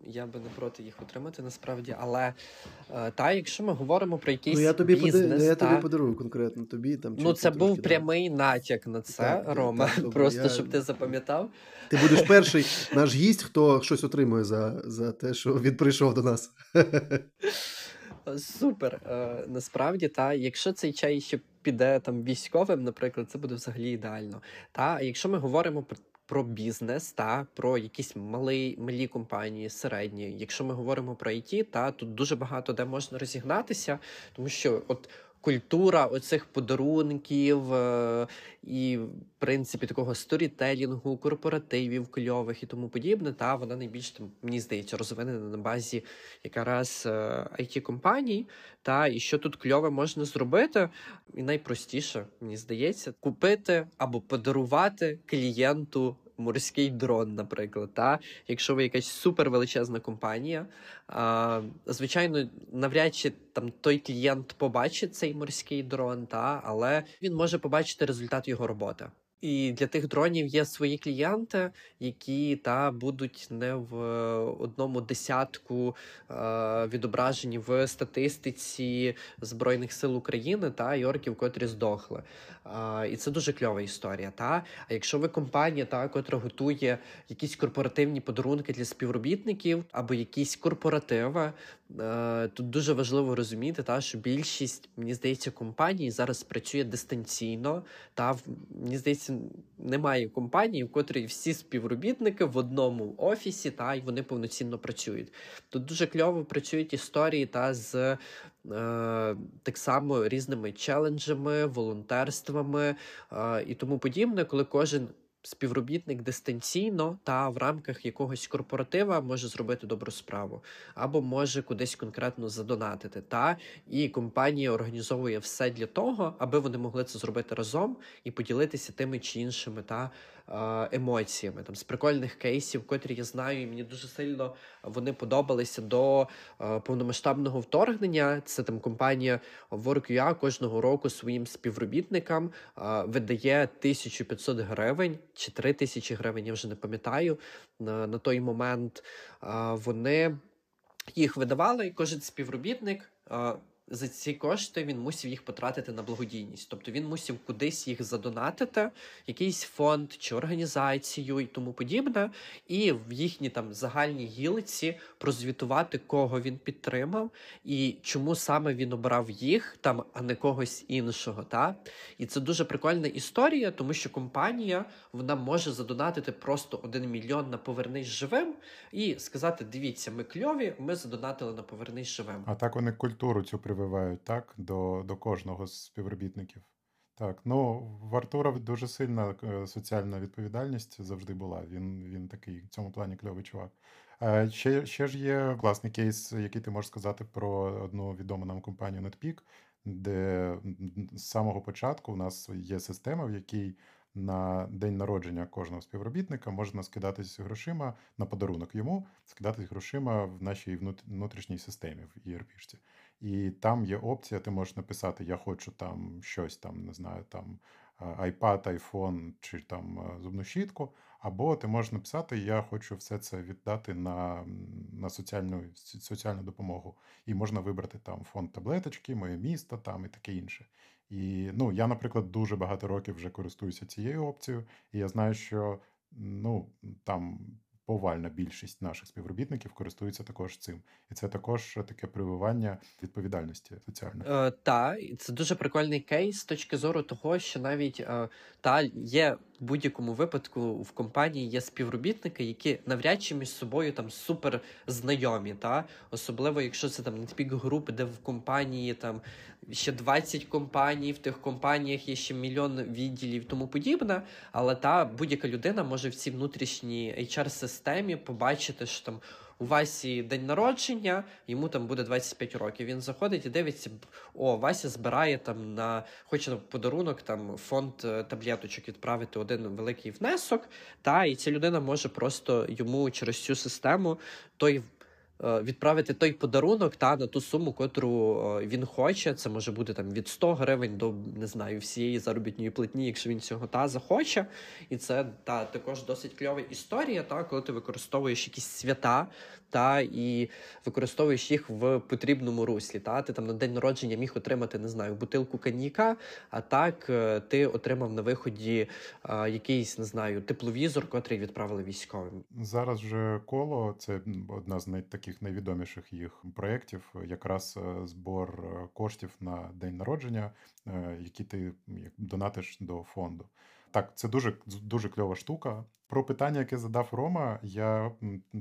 Я би не проти їх отримати насправді, але е, та, якщо ми говоримо про якийсь ну, я тобі бізнес, поди... я тобі подарую конкретно тобі там. Ну це був прямий натяк на це, так, Рома. Так, просто я... щоб ти запам'ятав. Ти будеш перший наш гість, хто щось отримує за за те, що він прийшов до нас. Супер. Е, Насправді, та якщо цей чай ще піде там військовим, наприклад, це буде взагалі ідеально. Та якщо ми говоримо про про бізнес та про якісь малі малі компанії, середні. Якщо ми говоримо про IT, та тут дуже багато де можна розігнатися, тому що от культура оцих подарунків е, і, в принципі, такого сторітелінгу, корпоративів кльових і тому подібне, та вона найбільш там, мені здається, розвинена на базі якраз it е, компаній. Та і що тут кльове можна зробити, і найпростіше, мені здається, купити або подарувати клієнту морський дрон, наприклад. Та? Якщо ви якась супервеличезна компанія, а, звичайно, навряд чи там той клієнт побачить цей морський дрон, та? але він може побачити результат його роботи. І для тих дронів є свої клієнти, які та будуть не в одному десятку е, відображені в статистиці Збройних сил України та і орків, котрі здохли. Е, і це дуже кльова історія. Та а якщо ви компанія, та котра готує якісь корпоративні подарунки для співробітників або якісь корпоративи, е, тут дуже важливо розуміти, та що більшість мені здається компаній зараз працює дистанційно. Та мені здається немає компанії, в котрій всі співробітники в одному офісі, та й вони повноцінно працюють. Тут дуже кльово працюють історії та з е, так само різними челенджами, волонтерствами е, і тому подібне, коли кожен співробітник дистанційно та в рамках якогось корпоратива може зробити добру справу, або може кудись конкретно задонатити. Та і компанія організовує все для того, аби вони могли це зробити разом і поділитися тими чи іншими та емоціями там з прикольних кейсів, котрі я знаю, і мені дуже сильно вони подобалися до повномасштабного вторгнення. Це там компанія WorkUA кожного року своїм співробітникам видає 1500 гривень чи 3000 гривень. Я вже не пам'ятаю на, на той момент. Вони їх видавали, і кожен співробітник за ці кошти він мусив їх потратити на благодійність. Тобто він мусив кудись їх задонатити, якийсь фонд чи організацію і тому подібне, і в їхній там загальній гілиці прозвітувати, кого він підтримав, і чому саме він обрав їх там, а не когось іншого. Та? І це дуже прикольна історія, тому що компанія вона може задонатити просто один мільйон на повернись живим і сказати: дивіться, ми кльові, ми задонатили на повернись живим. А так вони культуру цю привели прививають так, до до кожного з співробітників. Так, ну в Артура дуже сильна е, соціальна відповідальність завжди була. Він він такий в цьому плані кльовий чувак. Е, ще ще ж є класний кейс, який ти можеш сказати про одну відому нам компанію NetPeak, де з самого початку у нас є система, в якій на день народження кожного співробітника можна скидатись грошима на подарунок йому, скидатись грошима в нашій внутрішній системі в ERP-шці. І там є опція, ти можеш написати: Я хочу там щось там, не знаю, там iPad, iPhone чи там зубну щітку. Або ти можеш написати: Я хочу все це віддати на на соціальну соціальну допомогу. І можна вибрати там фонд таблеточки, моє місто там і таке інше. І ну, я, наприклад, дуже багато років вже користуюся цією опцією, і я знаю, що ну там повальна більшість наших співробітників користуються також цим, і це також таке прививання відповідальності соціальної. Е, Та це дуже прикольний кейс з точки зору того, що навіть е, та є в будь-якому випадку в компанії є співробітники, які навряд чи між собою там супер знайомі, та особливо якщо це там нетпік групи, де в компанії там ще 20 компаній, в тих компаніях є ще мільйон відділів, тому подібне. Але та будь-яка людина може в цій внутрішній HR-системі побачити, що там у Васі день народження, йому там буде 25 років. Він заходить і дивиться, о, Вася збирає там на хоче подарунок там фонд е, таблеточок відправити один великий внесок. Та і ця людина може просто йому через цю систему той відправити той подарунок та на ту суму, котру е, він хоче. Це може бути там від 100 гривень до не знаю всієї заробітної платні, якщо він цього та захоче. І це та також досить кльова історія, та коли ти використовуєш якісь свята та і використовуєш їх в потрібному руслі. Та Ти там на день народження міг отримати, не знаю, бутилку каніка, а так е, ти отримав на виході а, якийсь, не знаю, тепловізор, котрий відправили військовим. Зараз вже коло це одна з таких найвідоміших їх проєктів, якраз е, збор е, коштів на день народження, які ти донатиш до фонду. Так, це дуже дуже кльова штука. Про питання, яке задав Рома, я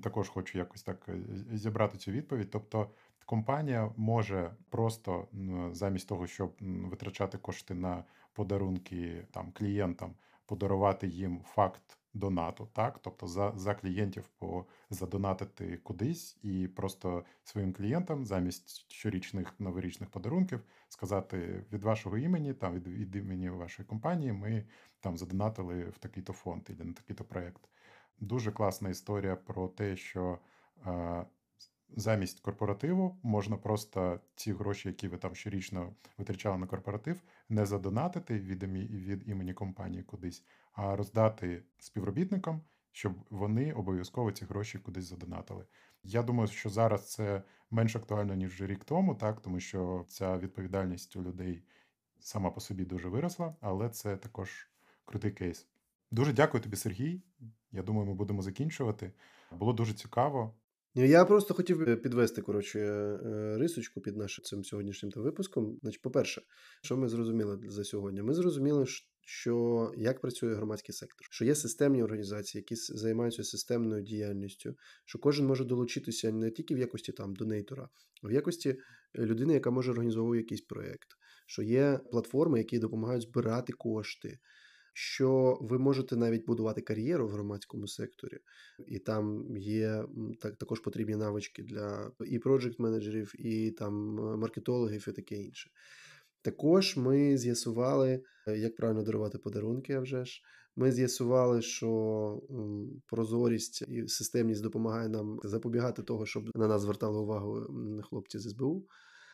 також хочу якось так е, зібрати цю відповідь. Тобто, компанія може просто замість того, щоб витрачати кошти на подарунки там клієнтам, подарувати їм факт донату, так тобто за за клієнтів по задонатити кудись, і просто своїм клієнтам замість щорічних новорічних подарунків сказати від вашого імені, там від, від імені вашої компанії, ми там задонатили в такий-то фонд і на такий-то проєкт. Дуже класна історія про те, що е, замість корпоративу можна просто ці гроші, які ви там щорічно витрачали на корпоратив, не задонатити від, від імені компанії кудись, а роздати співробітникам, щоб вони обов'язково ці гроші кудись задонатили. Я думаю, що зараз це менш актуально ніж рік тому, так тому що ця відповідальність у людей сама по собі дуже виросла, але це також крутий кейс. Дуже дякую тобі, Сергій. Я думаю, ми будемо закінчувати. Було дуже цікаво. Я просто хотів е, підвести коротше е, рисочку під нашим цим сьогоднішнім випуском. Значить, по-перше, що ми зрозуміли за сьогодні? Ми зрозуміли, що як працює громадський сектор, що є системні організації, які займаються системною діяльністю, що кожен може долучитися не тільки в якості там донейтора, а в якості людини, яка може організовувати якийсь проєкт, що є платформи, які допомагають збирати кошти що ви можете навіть будувати кар'єру в громадському секторі, і там є так, також потрібні навички для і проджект менеджерів, і там маркетологів, і таке інше. Також ми з'ясували, як правильно дарувати подарунки. а вже ж. Ми з'ясували, що прозорість і системність допомагає нам запобігати того, щоб на нас звертали увагу хлопці з СБУ.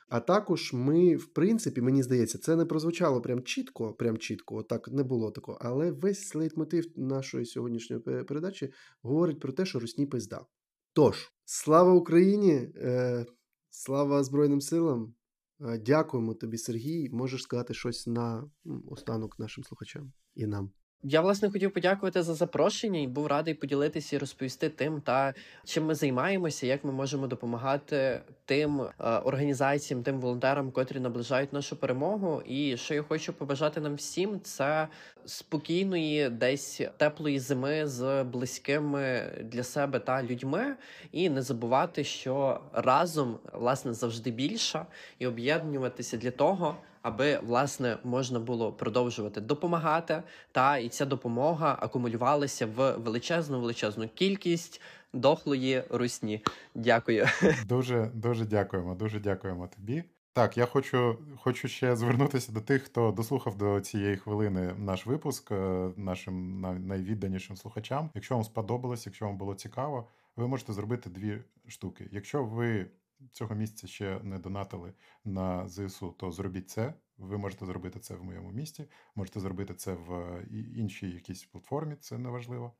А також ми, в принципі, мені здається, це не прозвучало прям чітко, прям чітко, так не було такого. Але весь лейтмотив нашої сьогоднішньої передачі говорить про те, що русні пизда. Тож, слава Україні, е, слава Збройним силам. Дякуємо тобі, Сергій. Можеш сказати щось на останок нашим слухачам і нам. Я власне хотів подякувати за запрошення і був радий поділитися і розповісти тим, та чим ми займаємося, як ми можемо допомагати тим е, організаціям, тим волонтерам, котрі наближають нашу перемогу. І що я хочу побажати нам всім, це спокійної, десь теплої зими з близькими для себе та людьми, і не забувати, що разом власне завжди більше, і об'єднуватися для того аби власне можна було продовжувати допомагати, та і ця допомога акумулювалася в величезну величезну кількість дохлої русні. Дякую. Дуже дуже дякуємо. Дуже дякуємо тобі. Так, я хочу хочу ще звернутися до тих, хто дослухав до цієї хвилини наш випуск, е, нашим найвідданішим слухачам. Якщо вам сподобалось, якщо вам було цікаво, ви можете зробити дві штуки. Якщо ви цього місяця ще не донатили на ЗСУ, то зробіть це. Ви можете зробити це в моєму місті, можете зробити це в іншій якійсь платформі, це неважливо.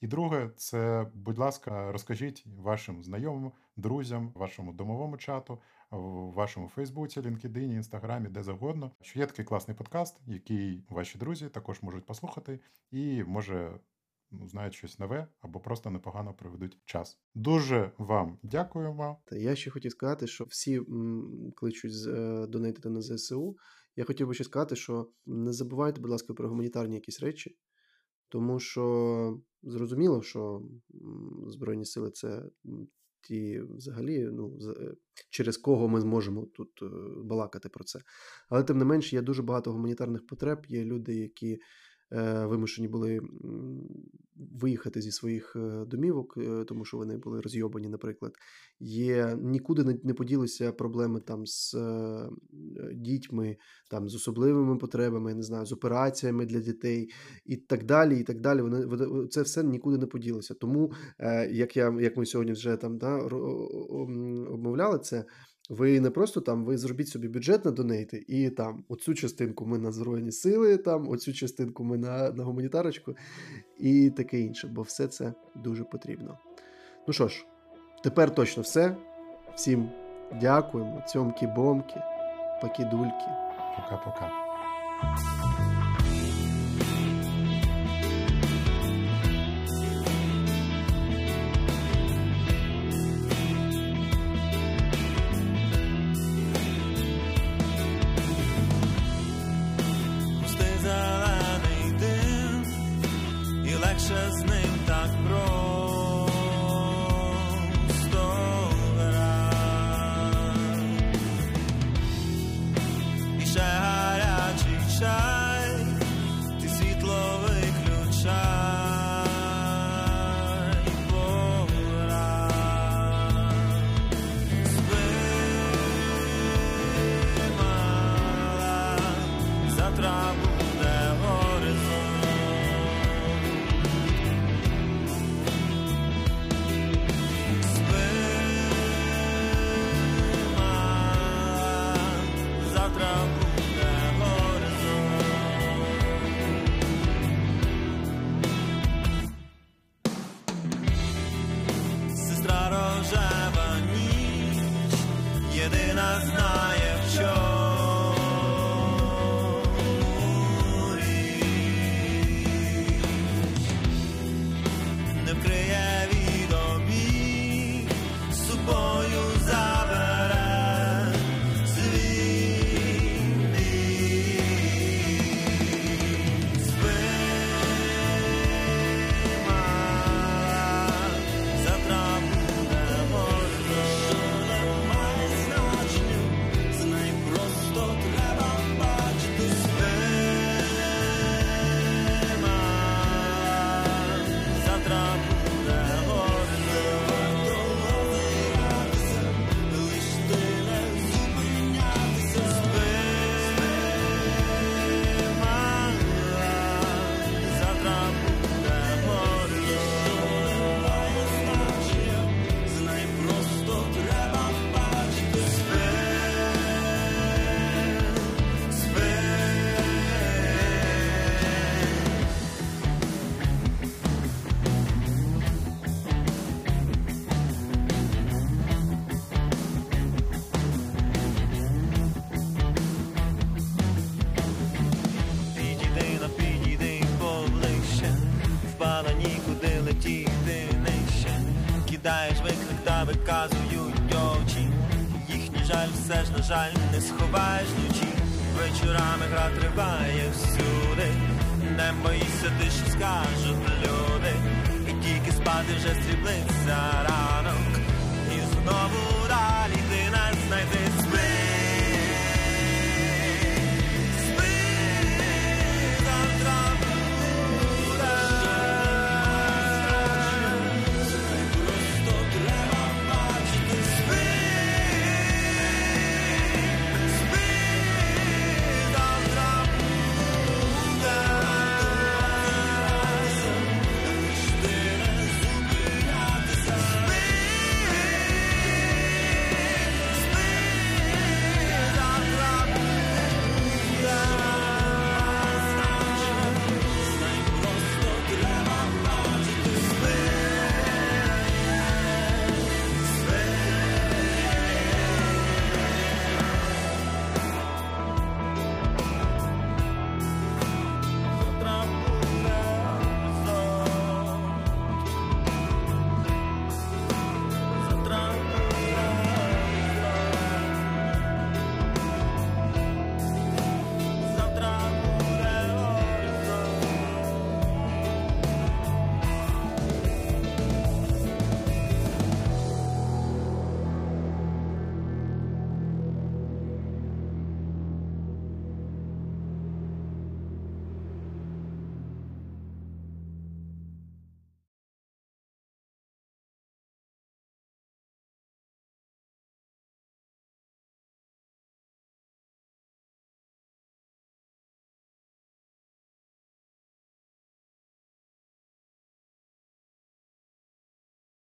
І друге, це, будь ласка, розкажіть вашим знайомим, друзям, вашому домовому чату, в вашому Фейсбуці, LinkedIn, Інстаграмі, де завгодно, що є такий класний подкаст, який ваші друзі також можуть послухати, і може ну, знають щось нове або просто непогано проведуть час. Дуже вам дякуємо. Я ще хотів сказати, що всі м, кличуть е, донатити на ЗСУ. Я хотів би ще сказати, що не забувайте, будь ласка, про гуманітарні якісь речі, тому що зрозуміло, що Збройні сили це ті взагалі, ну, е, через кого ми зможемо тут е, балакати про це. Але тим не менш, є дуже багато гуманітарних потреб, є люди, які вимушені були виїхати зі своїх е, домівок, е, тому що вони були розйобані, наприклад. Є нікуди не поділися проблеми там з дітьми, там з особливими потребами, я не знаю, з операціями для дітей і так далі. і так далі. Вони це все нікуди не поділося. Тому як я як ми сьогодні вже там да, обмовляли це. Ви не просто там, ви зробіть собі бюджет на донейти, і там оцю частинку ми на Збройні сили, там оцю частинку ми на на гуманітарочку і таке інше, бо все це дуже потрібно. Ну що ж, тепер точно все. Всім дякуємо, Цьомкі-бомки, покидульки. Пока-пока.